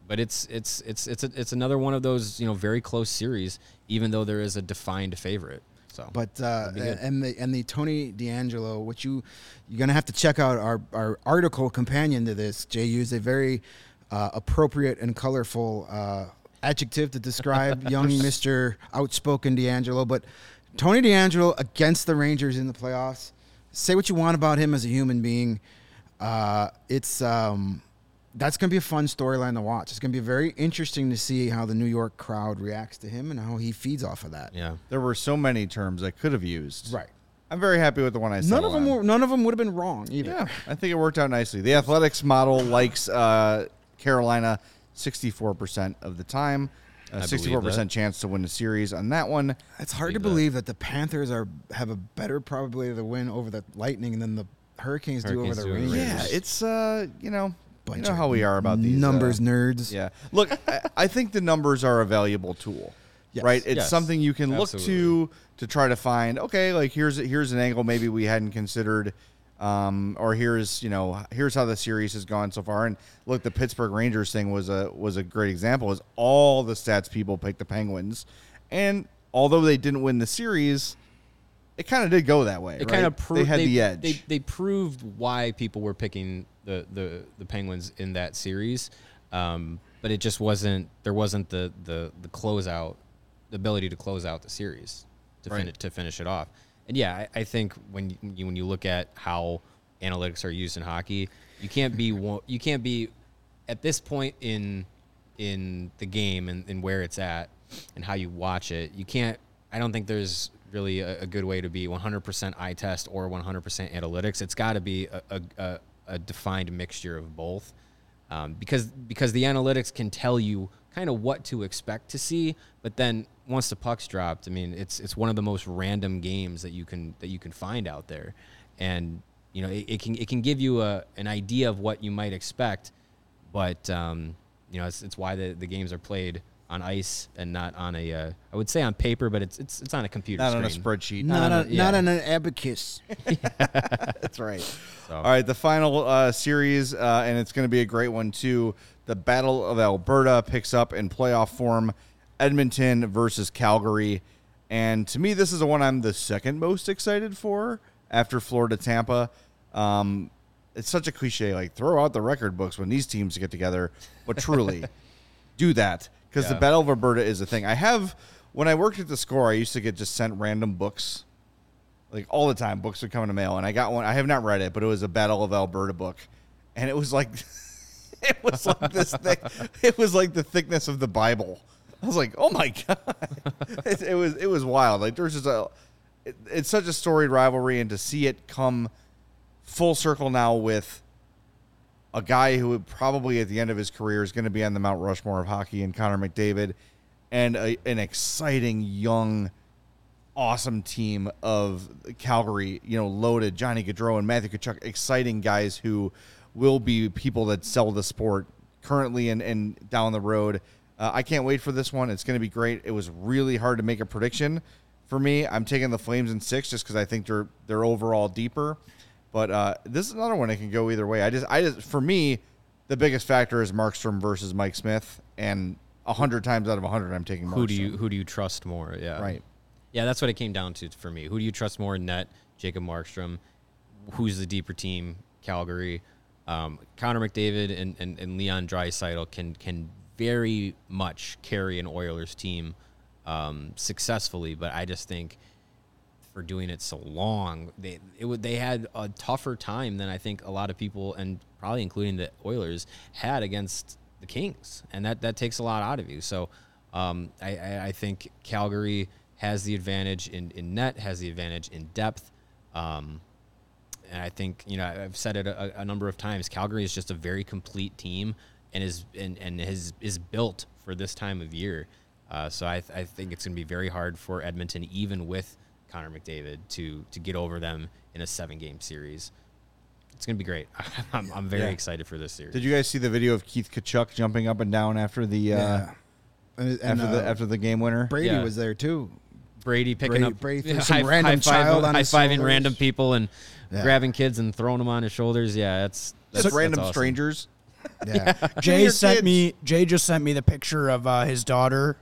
but it's it's it's it's a, it's another one of those you know very close series, even though there is a defined favorite. So, But uh, and the and the Tony DeAngelo, which you you're gonna have to check out our our article companion to this. Jay used a very uh, appropriate and colorful uh, adjective to describe <laughs> young Mister outspoken DeAngelo. But Tony DeAngelo against the Rangers in the playoffs. Say what you want about him as a human being. Uh, it's um, that's going to be a fun storyline to watch. It's going to be very interesting to see how the New York crowd reacts to him and how he feeds off of that. yeah, There were so many terms I could have used. Right. I'm very happy with the one I said. None of them were. None of them would have been wrong either. Yeah, I think it worked out nicely. The Athletic's model likes uh, Carolina 64% of the time. Uh, 64% that. chance to win the series on that one. It's hard to Believe that. that the Panthers are have a better probability to win over the Lightning than the Hurricanes, Hurricanes do do over the over Rangers. Yeah, it's uh, you know, you know of how we are about these uh, numbers nerds. Yeah. Look, I, I think the numbers are a valuable tool. Yes. Right? It's Yes. something you can look to Absolutely. to try to find, okay, like here's here's an angle maybe we hadn't considered um, or here's, you know, here's how the series has gone so far. And look, the Pittsburgh Rangers thing was a was a great example. Is all the stats people picked the Penguins. And although they didn't win the series, it kind of did go that way. it right? kind of proved they had the edge. They, they proved why people were picking the, the, the Penguins in that series, um, but it just wasn't. There wasn't the the the closeout, the ability to close out the series to Right. finish to finish it off. And yeah, I, I think when you, when you look at how analytics are used in hockey, you can't be one- you can't be at this point in in the game and, and where it's at and how you watch it. You can't. I don't think there's really a, a good way to be 100% eye test or 100% analytics. It's got to be a, a, a, a defined mixture of both, um, because because the analytics can tell you kind of what to expect to see, but then once the puck's dropped, I mean, it's it's one of the most random games that you can that you can find out there, and you know it, it can it can give you a an idea of what you might expect, but um, you know it's, it's why the, the games are played on ice and not on a uh, I would say on paper, but it's it's it's on a computer not screen. on a spreadsheet. Not, no, on, yeah. not on an abacus. <laughs> <laughs> That's right. So- All right, the final uh, series, uh, and it's going to be a great one too. The Battle of Alberta picks up in playoff form. Edmonton versus Calgary, and to me, this is the one I'm the second most excited for after Florida Tampa. Um, it's such a cliche, like throw out the record books when these teams get together, but truly <laughs> do that because the Battle of Alberta is a thing. I have when I worked at the score, I used to get just sent random books. Like all the time books would come in the mail and i got one i have not read it but it was a battle of alberta book. And it was like <laughs> it was like this thing. it was like the thickness of the bible. I was like oh my god. <laughs> It, it was it was wild. Like there's just a it, it's such a storied rivalry and to see it come full circle now with a guy who probably at the end of his career is going to be on the mount rushmore of hockey and connor mcdavid and a, an exciting young awesome team of Calgary, you know, loaded Johnny Gaudreau and Matthew Tkachuk, exciting guys who will be people that sell the sport currently and, and down the road. Uh, I can't wait for this one. It's going to be great. It was really hard to make a prediction for me. I'm taking the Flames in six just because I think they're they're overall deeper. But uh, this is another one that can go either way. I just I just for me, the biggest factor is Markstrom versus Mike Smith, and hundred times out of hundred, I'm taking Markstrom. who do you who do you trust more? Yeah, Right. Yeah, that's what it came down to for me. Who do you trust more in net? Jacob Markstrom. Who's the deeper team? Calgary. Um, Connor McDavid and, and, and Leon Draisaitl can can very much carry an Oilers team um, successfully, but I just think for doing it so long, they it would they had a tougher time than I think a lot of people and probably including the Oilers had against the Kings, and that that takes a lot out of you. So um, I, I, I think Calgary has the advantage in, in net, has the advantage in depth. Um, and I think you know I've said it a, a number of times. Calgary is just a very complete team, and is and, and is is built for this time of year. Uh, so I, I think it's going to be very hard for Edmonton, even with Connor McDavid, to to get over them in a seven game series. it's gonna be great. <laughs> I'm, I'm very Yeah. excited for this series. Did you guys see the video of Keith Tkachuk jumping up and down after the uh, Yeah. And, and, after the uh, after the game winner? Brady Yeah. was there too. Brady picking Brady- up Brady <laughs> threw high, some random high child high fiving random people and Yeah. grabbing kids and throwing them on his shoulders. Yeah, that's that's, Just random that's awesome. strangers. Yeah. <laughs> Jay sent kids. me. Jay just sent me the picture of uh, his daughter,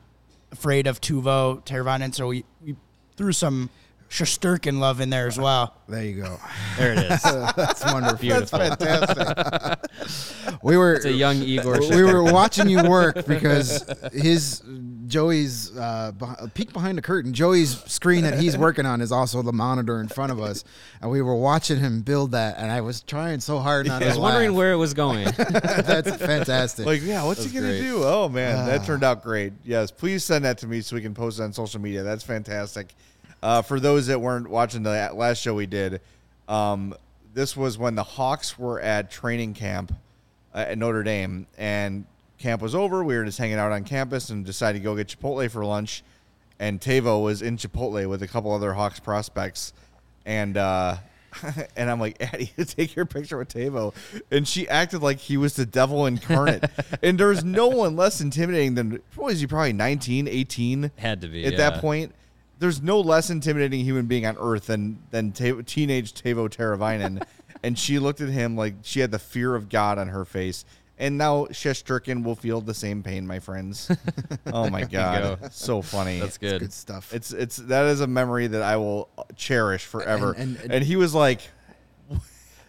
afraid of Teuvo Teravainen. So we, we threw some Shesterkin love in there as well. there you go. <laughs> There it is. That's wonderful. Beautiful. <laughs> We were It's a young Igor. we were watching you work <laughs> because his Joey's uh, beh- peek behind the curtain. Joey's screen that he's working on is also the monitor in front of us, and we were watching him build that. And I was trying so hard not I to was wondering laugh. where it was going. That's fantastic. Like, yeah, what's he gonna great. do? Oh man, that turned out great. Yes, please send that to me so we can post it on social media. That's fantastic. Uh, for those that weren't watching the last show we did, um, this was when the Hawks were at training camp uh, at Notre Dame, and camp was over. We were just hanging out on campus and decided to go get Chipotle for lunch. And Teuvo was in Chipotle with a couple other Hawks prospects, and uh, <laughs> and I'm like, Addie, <laughs> take your picture with Teuvo, and she acted like he was the devil incarnate. <laughs> and there's no one less intimidating than what was he probably 19, 18 Had to be at yeah. that point. There's no less intimidating human being on earth than than Ta- teenage Teuvo Teravainen, <laughs> and she looked at him like she had the fear of God on her face. And now Shesterkin will feel the same pain, my friends. <laughs> oh my god, go. so funny. That's good. good stuff. It's it's that is a memory that I will cherish forever. And- And, and- he was like,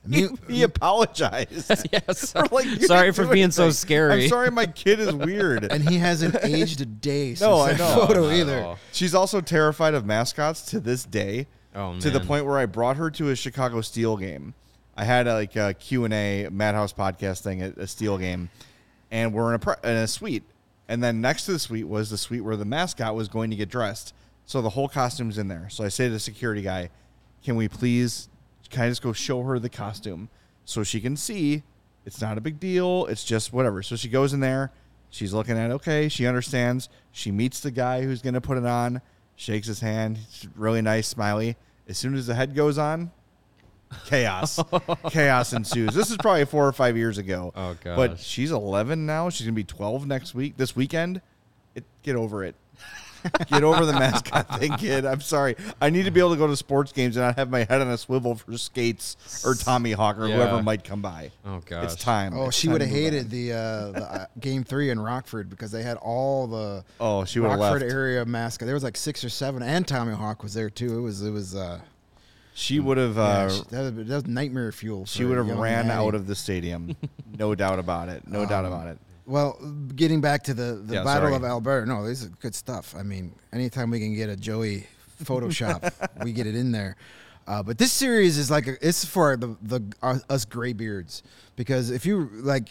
<laughs> he, Me- he apologized. <laughs> yes. Like, you Sorry didn't for do being so anything. scary. I'm sorry, my kid is <laughs> weird. and he hasn't aged a day since No, I that know. photo Not at either. all. She's also terrified of mascots to this day. Oh, To the man. point where I brought her to a Chicago Steel game. I had a, like a Q and A Madhouse podcast thing at a Steel game, and we're in a pre- in a suite, and then next to the suite was the suite where the mascot was going to get dressed. So the whole costume's in there. So I say to the security guy, "Can we please, can I just go show her the costume so she can see? It's not a big deal. It's just whatever." So she goes in there. She's looking at it, okay. She understands. She meets the guy who's going to put it on, shakes his hand. He's really nice, smiley. As soon as the head goes on, chaos. <laughs> chaos ensues. This is probably four or five years ago. Oh, god! But she's 11 now. She's going to be 12 next week, this weekend. It, get over it. Get over the mascot thing, kid. I'm sorry. I need to be able to go to sports games and not have my head on a swivel for skates or Tommy Hawk or Yeah. whoever might come by. Oh gosh. It's time. Oh, It's she would have hated the, uh, the uh, <laughs> game three in Rockford because they had all the Oh, she would have Rockford left. area mascot. There was like six or seven, and Tommy Hawk was there too. It was it was uh, She would have. yeah, Uh, she- that, was, that was nightmare fuel. she would have ran Maddie. out of the stadium. no doubt about it. No <laughs> doubt about it. Well, getting back to the, the Yeah, Battle sorry. of Alberta, no, this is good stuff. I mean, anytime we can get a Joey Photoshop, <laughs> we get it in there. Uh, but this series is like a, it's for the the uh, us graybeards because if you like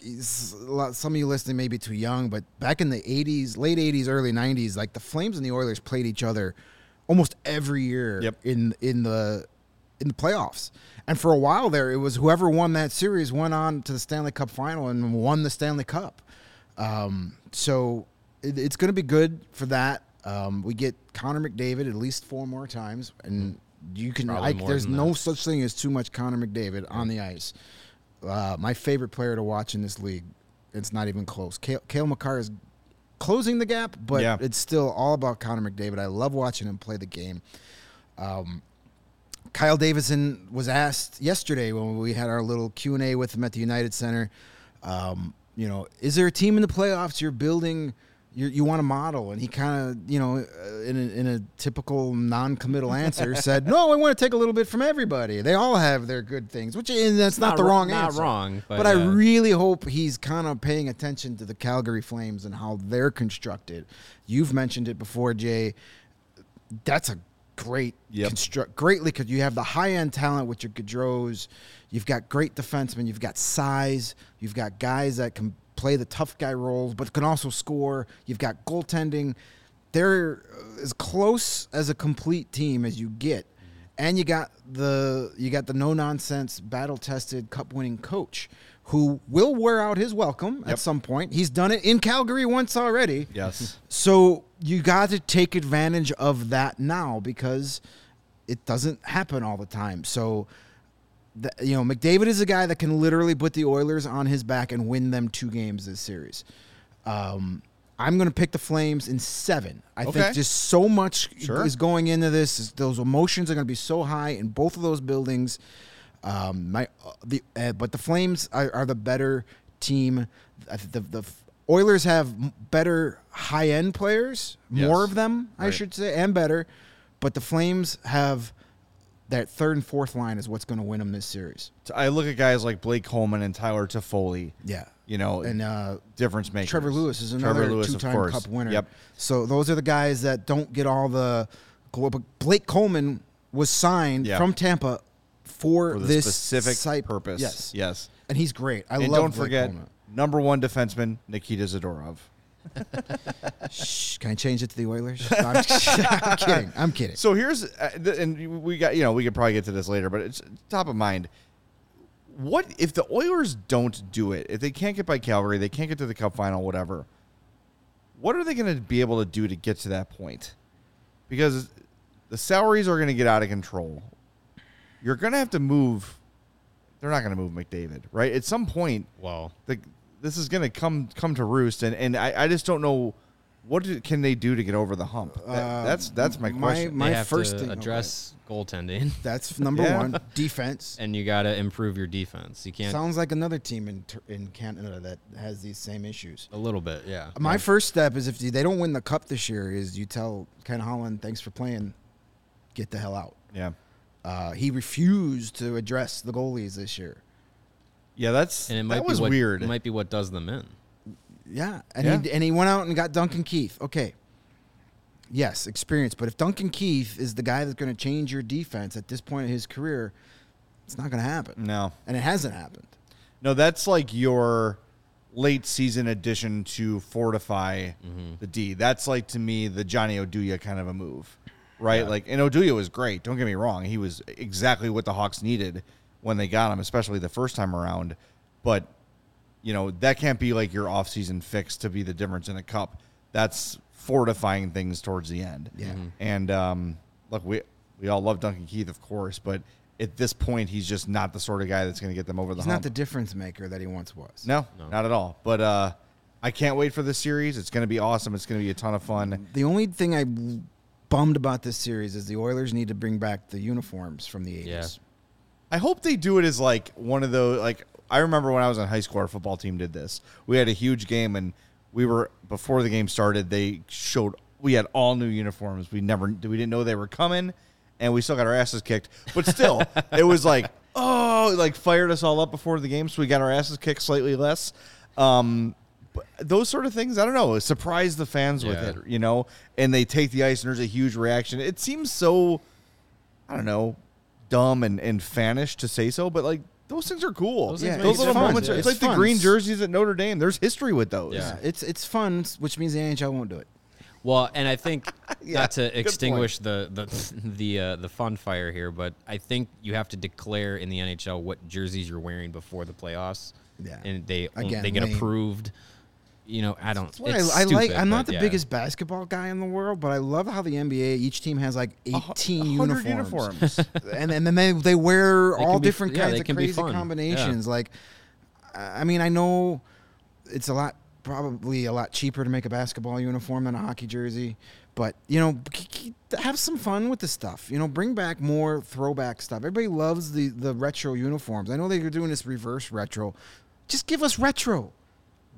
lot- some of you listening may be too young, but back in the '80s, late '80s, early '90s, like the Flames and the Oilers played each other almost every year Yep. in in the in the playoffs. And for a while there, it was whoever won that series went on to the Stanley Cup final and won the Stanley Cup. Um, so it, it's going to be good for that. Um, we get Connor McDavid at least four more times, and you can. I, there's no that. such thing as too much Connor McDavid on the ice. Uh, my favorite player to watch in this league. It's not even close. Cale, Cale Makar is closing the gap, but Yeah. it's still all about Connor McDavid. I love watching him play the game. Um, Kyle Davidson was asked yesterday when we had our little Q and A with him at the United Center. Um, you know, is there a team in the playoffs you're building? You, you want to model, and he kind of, you know, uh, in a, in a typical non-committal answer, <laughs> said, "No, I want to take a little bit from everybody. They all have their good things, which and that's not, Not the wrong not answer. wrong, but, but I really hope he's kind of paying attention to the Calgary Flames and how they're constructed. You've mentioned it before, Jay. That's a great Yep. construct. Greatly, because you have the high end talent with your Gaudreaus. You've got great defensemen. You've got size. You've got guys that can play the tough guy roles, but can also score. You've got goaltending. They're uh, as close as a complete team as you get, and you got the you got the no nonsense, battle tested, cup winning coach who will wear out his welcome Yep. at some point. He's done it in Calgary once already. Yes. So you got to take advantage of that now because it doesn't happen all the time. So the, you know, McDavid is a guy that can literally put the Oilers on his back and win them two games this series. Um, I'm going to pick the Flames in seven. I Okay. think just so much Sure. is going into this. Those emotions are going to be so high in both of those buildings. Um, my uh, the uh, but the Flames are, are the better team. Think The, the Oilers have better high end players, more Yes. of them, I Right. should say, and better. But the Flames have that third and fourth line is what's going to win them this series. I look at guys like Blake Coleman and Tyler Toffoli. Yeah. You know, And uh, difference makers. Trevor Lewis is another Lewis, two-time. Cup winner. Yep. So those are the guys that don't get all the. but Blake Coleman was signed from Tampa for, For this specific site- purpose. Yes, Yes. and he's great. I and love. don't Blake forget, Coleman. Number one defenseman, Nikita Zadorov. Shh, can I change it to the Oilers? No, I'm, <laughs> I'm <laughs> kidding. I'm kidding. So here's, uh, th- and we got, you know, we could probably get to this later, but it's top of mind. What if the Oilers don't do it? If they can't get by Calgary, they can't get to the Cup final, whatever. What are they going to be able to do to get to that point? Because the salaries are going to get out of control. You're going to have to move. They're not going to move McDavid, right? At some point, Well, the, this is going to come come to roost, and, and I, I just don't know what do, can they do to get over the hump. That- Uh, that's that's my my- question. my they have first to thing- okay. address goaltending, <laughs> That's number Yeah. one. Defense. and you got to improve your defense. You can't Sounds like another team in Tur- in Canada that has these same issues. a little bit, yeah. My first step is if they don't win the cup this year, is you tell Ken Holland, thanks for playing, get the hell out. yeah, Uh, he refused to address the goalies this year. Yeah, that's and it might that be was what, weird. It might be what does them in. Yeah, and Yeah. he and he went out and got Duncan Keith. Okay, yes, experience. But if Duncan Keith is the guy that's going to change your defense at this point in his career, it's not going to happen. no, And it hasn't happened. no, that's like your late season addition to fortify mm-hmm. the D. That's like to me the Johnny Oduya kind of a move, right? Like, and Oduya was great. Don't get me wrong; he was exactly what the Hawks needed when they got him, especially the first time around. But you know that can't be like your offseason fix to be the difference in a cup. That's fortifying things towards the end. Yeah. Mhm. And um, look, we we all love Duncan Keith, of course, but at this point, he's just not the sort of guy that's going to get them over the He's hump. not the difference maker that he once was. no, not at all. But uh, I can't wait for this series. It's going to be awesome. It's going to be a ton of fun. The only thing I bummed about this series is the Oilers need to bring back the uniforms from the 80s. Yeah. I hope they do it as like one of those like I remember when I was in high school, our football team did this. We had a huge game and we were before the game started. They showed we had all new uniforms. We never we didn't know they were coming, and we still got our asses kicked. But still, <laughs> it was like oh, it, like fired us all up before the game, so we got our asses kicked slightly less. Um, but those sort of things, I don't know, surprise the fans with it, you know. And they take the ice, and there's a huge reaction. It seems so I don't know, dumb and, and fanish to say so, but like those things are cool. Those Those, little fun. moments, are, Yeah. it's, It's like fun. the green jerseys at Notre Dame. There's history with those. Yeah. It's it's fun, which means the NHL won't do it. Well, and I think <laughs> Yeah, not to extinguish the the <laughs> the uh, the fun fire here, but I think you have to declare in the NHL what jerseys you're wearing before the playoffs. Yeah. and they Again, they get lame. approved. You know, I don't. It's I, I like. stupid, I'm not the yeah. biggest basketball guy in the world, but I love how the NBA each team has like 18 a hundred uniforms, uniforms. <laughs> and and then they they wear They all be- different yeah, kinds of crazy combinations. Like, I mean, I know it's a lot, probably a lot cheaper to make a basketball uniform than a hockey jersey, but you know, have some fun with the stuff. You know, bring back more throwback stuff. Everybody loves the the retro uniforms. I know that you're doing this reverse retro. Just give us retro.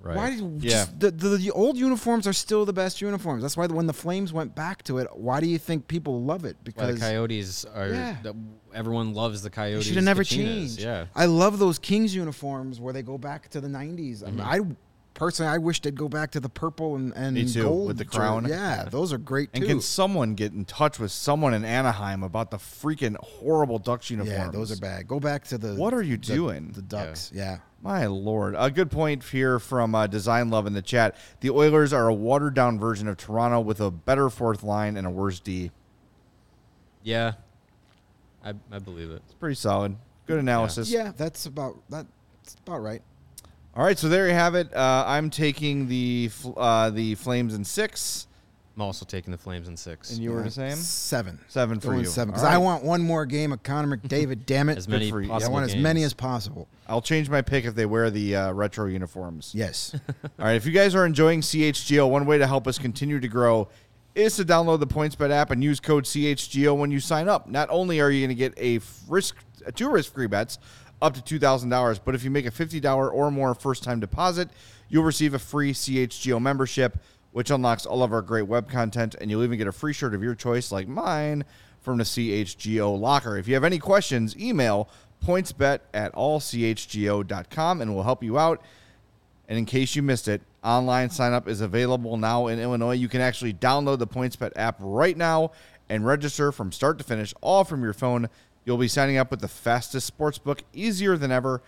Right. Why? Do, Yeah. just- the, the the old uniforms are still the best uniforms. That's why when the Flames went back to it, why do you think people love it? Why Because the Coyotes are. Yeah. The, everyone loves the Coyotes. should have never Kachinas, changed. Yeah. I love those Kings uniforms where they go back to the '90s. I, mean, mm-hmm. I personally, I wish they'd go back to the purple and and Me too, gold with the jer- crown. Yeah, those are great too. And can someone get in touch with someone in Anaheim about the freaking horrible Ducks uniforms? yeah, those are bad. Go back to the. What are you the- doing? The Ducks. Yeah. My lord. A good point here from uh, Design Love in the chat. The Oilers are a watered down version of Toronto with a better fourth line and a worse D. Yeah. I I believe it. It's pretty solid. Good analysis. Yeah, that's about that's about right. All right, so there you have it. Uh, I'm taking the fl- uh, the Flames in six. I'm also taking the Flames in six. And you were the same? Seven. Seven for Going you. Seven. Because All I right. want one more game of Connor McDavid. <laughs> damn it. as many for you. I possible want as many as possible. I'll change my pick if they wear the uh, retro uniforms. Yes. <laughs> All right, if you guys are enjoying CHGO, one way to help us continue to grow is to download the PointsBet app and use code CHGO when you sign up. Not only are you going to get a risk, two risk-free bets up to two thousand dollars, but if you make a fifty dollar or more first-time deposit, you'll receive a free CHGO membership, which unlocks all of our great web content, and you'll even get a free shirt of your choice, like mine, from the CHGO locker. If you have any questions, email pointsbet at allchgo.com and we'll help you out. And in case you missed it, online sign up is available now in Illinois. You can actually download the PointsBet app right now and register from start to finish, all from your phone. You'll be signing up with the fastest sports book, easier than ever,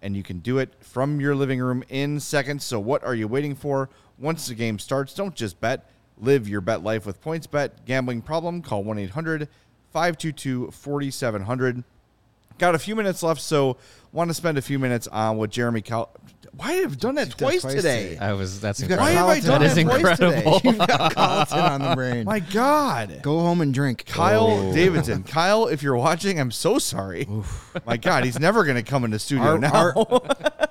and you can do it from your living room in seconds. So, what are you waiting for? Once the game starts, don't just bet. Live your bet life with PointsBet. Gambling problem? Call 1 800 522 4700. Got a few minutes left, so want to spend a few minutes on what Jeremy. Why have I done that twice twice today? today. I was. That's You've got Why have I done That is that twice today? incredible. <laughs> You've got Carlton on the brain. My God. Go home and drink. Kyle Oh. Davidson. Kyle, if you're watching, I'm so sorry. My God, he's never going to come in the studio Our, now. our,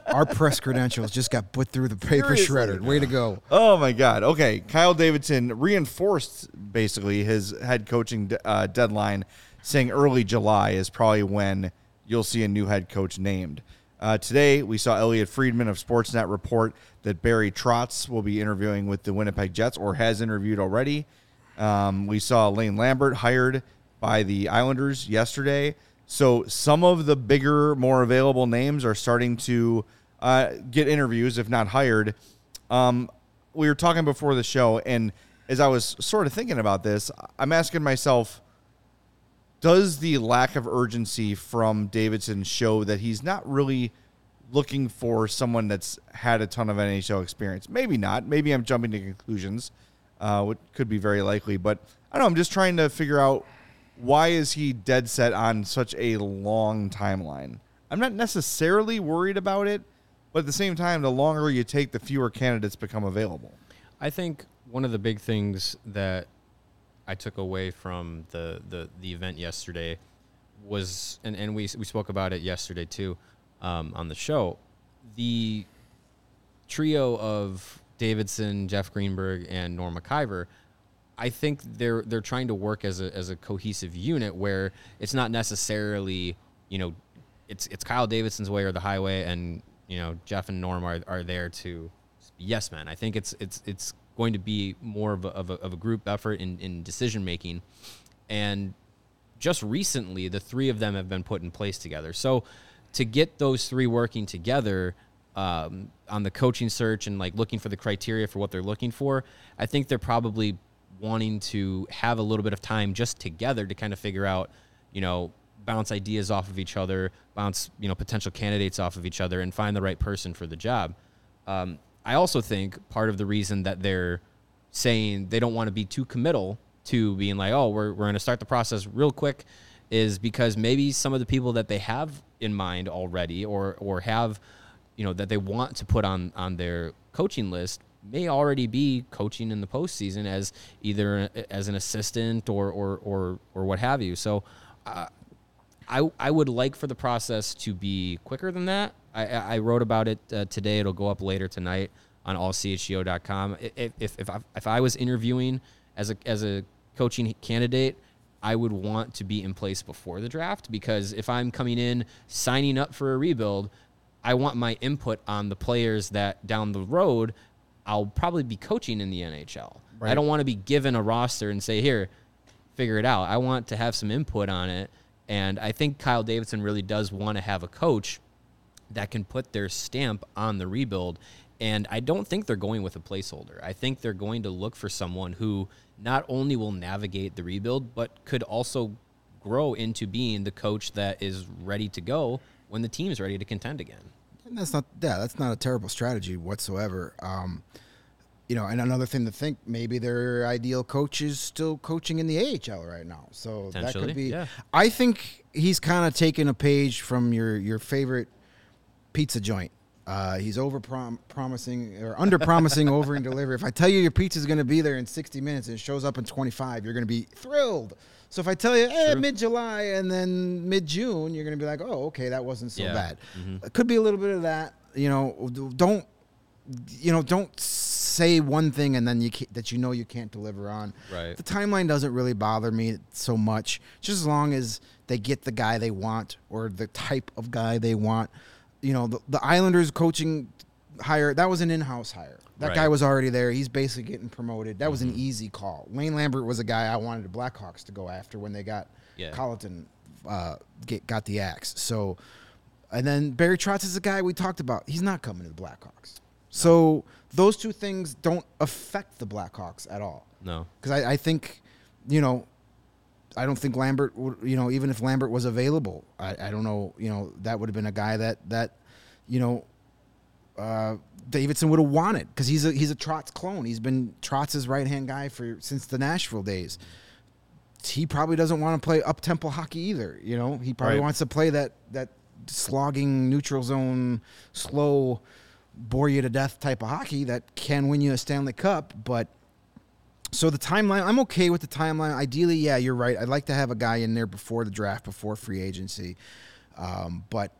<laughs> our press credentials just got put through the paper Seriously. shredder. Way to go. oh, my God. Okay. Kyle Davidson reinforced basically his head coaching uh, deadline, saying early July is probably when you'll see a new head coach named. Uh, today, we saw Elliotte Friedman of Sportsnet report that Barry Trotz will be interviewing with the Winnipeg Jets or has interviewed already. Um, we saw Lane Lambert hired by the Islanders yesterday. So some of the bigger, more available names are starting to uh, get interviews, if not hired. Um, we were talking before the show, and as I was sort of thinking about this, I'm asking myself, does the lack of urgency from Davidson show that he's not really looking for someone that's had a ton of NHL experience? Maybe not. Maybe I'm jumping to conclusions, uh, which could be very likely. But I don't know. I'm just trying to figure out why is he dead set on such a long timeline. I'm not necessarily worried about it, but at the same time, the longer you take, the fewer candidates become available. I think one of the big things that I took away from the the, the event yesterday was, and, and we we spoke about it yesterday too, um, on the show, the trio of Davidson, Jeff Greenberg, and Norm Maciver. I think they're they're trying to work as a as a cohesive unit where it's not necessarily you know it's it's Kyle Davidson's way or the highway, and you know Jeff and Norm are, are there to yes men. I think it's it's it's going to be more of a, of a, of a group effort in, in decision making, and just recently the three of them have been put in place together. So to get those three working together um, on the coaching search and like looking for the criteria for what they're looking for, I think they're probably wanting to have a little bit of time just together to kind of figure out, you know, bounce ideas off of each other, bounce you know potential candidates off of each other, and find the right person for the job. Um, I also think part of the reason that they're saying they don't want to be too committal to being like, oh, we're, we're going to start the process real quick is because maybe some of the people that they have in mind already or, or have, you know, that they want to put on, on their coaching list may already be coaching in the postseason as either as an assistant or, or, or, or what have you. So, uh, I, I would like for the process to be quicker than that. I, I wrote about it uh, today. It'll go up later tonight on allchgo.com. If, if, if, I, if I was interviewing as a, as a coaching candidate, I would want to be in place before the draft because if I'm coming in signing up for a rebuild, I want my input on the players that down the road I'll probably be coaching in the NHL. I don't want to be given a roster and say, here, figure it out. I want to have some input on it. And I think Kyle Davidson really does want to have a coach that can put their stamp on the rebuild. And I don't think they're going with a placeholder. I think they're going to look for someone who not only will navigate the rebuild, but could also grow into being the coach that is ready to go when the team's ready to contend again. And that's not yeah, that's not a terrible strategy whatsoever. Um, you know, and another thing to think, maybe their ideal coach is still coaching in the AHL right now. So that could be. yeah. I think he's kind of taking a page from your your favorite pizza joint Uh, he's over prom- promising or under promising <laughs> over in delivery. If I tell you your pizza's going to be there in 60 minutes and it shows up in 25, you're going to be thrilled. So if I tell you eh, mid July and then mid June, you're going to be like, oh, okay, that wasn't so Yeah. bad. It could be a little bit of that. You know, don't you know, don't say one thing and then you that you know you can't deliver on. Right. The timeline doesn't really bother me so much, just as long as they get the guy they want or the type of guy they want. You know, the, the Islanders coaching hire that was an in-house hire. That Right. guy was already there. He's basically getting promoted. That was an easy call. Lane Lambert was a guy I wanted the Blackhawks to go after when they got Yeah. Colliton uh, get, got the axe. So, and then Barry Trotz is a guy we talked about. He's not coming to the Blackhawks. So those two things don't affect the Blackhawks at all. No. Because I, I think, you know, I don't think Lambert would, you know, even if Lambert was available, I, I don't know, you know, that would have been a guy that, that, you know, uh, Davidson would have wanted because he's a he's a Trotz clone. He's been Trotz's right hand guy for since the Nashville days. He probably doesn't want to play up tempo hockey either. You know, he probably Right. wants to play that that slogging neutral zone, slow, bore you to death type of hockey that can win you a Stanley Cup. But so the timeline, I'm okay with the timeline. Ideally, yeah, you're right. I'd like to have a guy in there before the draft, before free agency. Um, but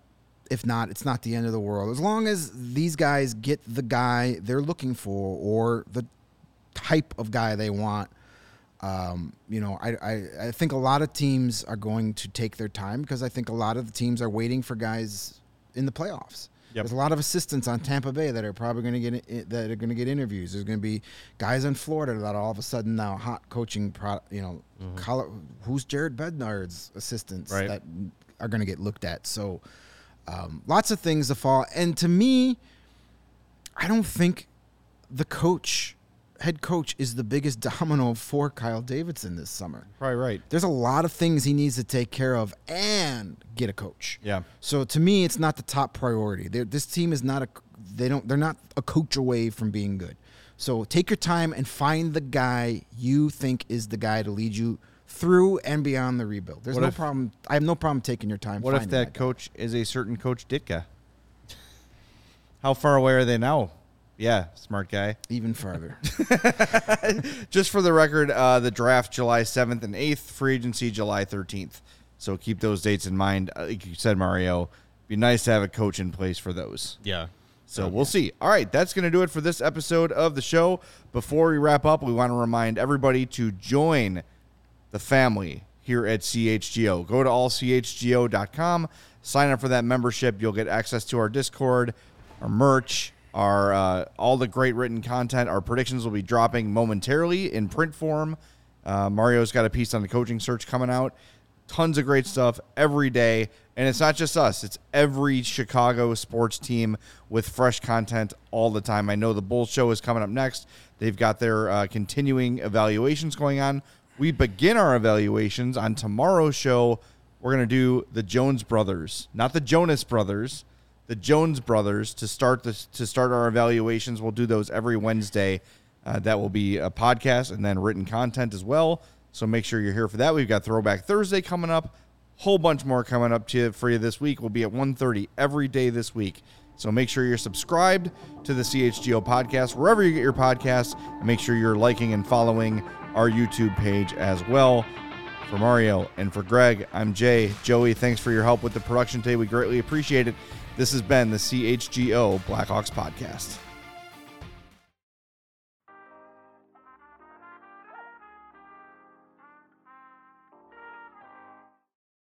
if not, it's not the end of the world. As long as these guys get the guy they're looking for or the type of guy they want. Um, you know, I, I, I think a lot of teams are going to take their time because I think a lot of the teams are waiting for guys in the playoffs. Yep. There's a lot of assistants on Tampa Bay that are probably going to get i- that are going to get interviews. There's going to be guys in Florida that are all of a sudden now hot coaching. Pro, you know, Colo- who's Jared Bednar's assistants Right. that are going to get looked at. So um, lots of things to fall. And to me, I don't think the coach, head coach, is the biggest <laughs> domino for Kyle Davidson this summer. Right, right. There's a lot of things he needs to take care of and get a coach. Yeah. So to me, it's not the top priority. They're, this team is not a. They don't. They're not a coach away from being good. So take your time and find the guy you think is the guy to lead you through and beyond the rebuild. There's What no if- problem. I have no problem taking your time. What if that guy. coach is a certain Coach Ditka? How far away are they now? Yeah, smart guy. even further? <laughs> Just for the record, uh, the draft July 7th and 8th, free agency July 13th. So keep those dates in mind. Uh, Like you said, Mario, be nice to have a coach in place for those. Yeah. So we'll see. All right, that's going to do it for this episode of the show. Before we wrap up, we want to remind everybody to join the family here at CHGO. Go to allchgo.com, sign up for that membership. You'll get access to our Discord, our merch, our uh, all the great written content. Our predictions will be dropping momentarily in print form. Uh, Mario's got a piece on the coaching search coming out. Tons of great stuff every day. And it's not just us, it's every Chicago sports team with fresh content all the time. I know the Bulls show is coming up next. They've got their uh, continuing evaluations going on. We begin our evaluations on tomorrow's show. We're going to do the Jones brothers, not the Jonas brothers, the Jones brothers to start the, to start our evaluations. We'll do those every Wednesday. Uh, that will be a podcast and then written content as well. So make sure you're here for that. We've got Throwback Thursday coming up. Whole bunch more coming up to you for you this week. We'll be at 1.30 every day this week. So make sure you're subscribed to the CHGO podcast wherever you get your podcasts. And make sure you're liking and following our YouTube page as well. For Mario and for Greg, I'm Jay. Joey, thanks for your help with the production today. We greatly appreciate it. This has been the CHGO Blackhawks podcast.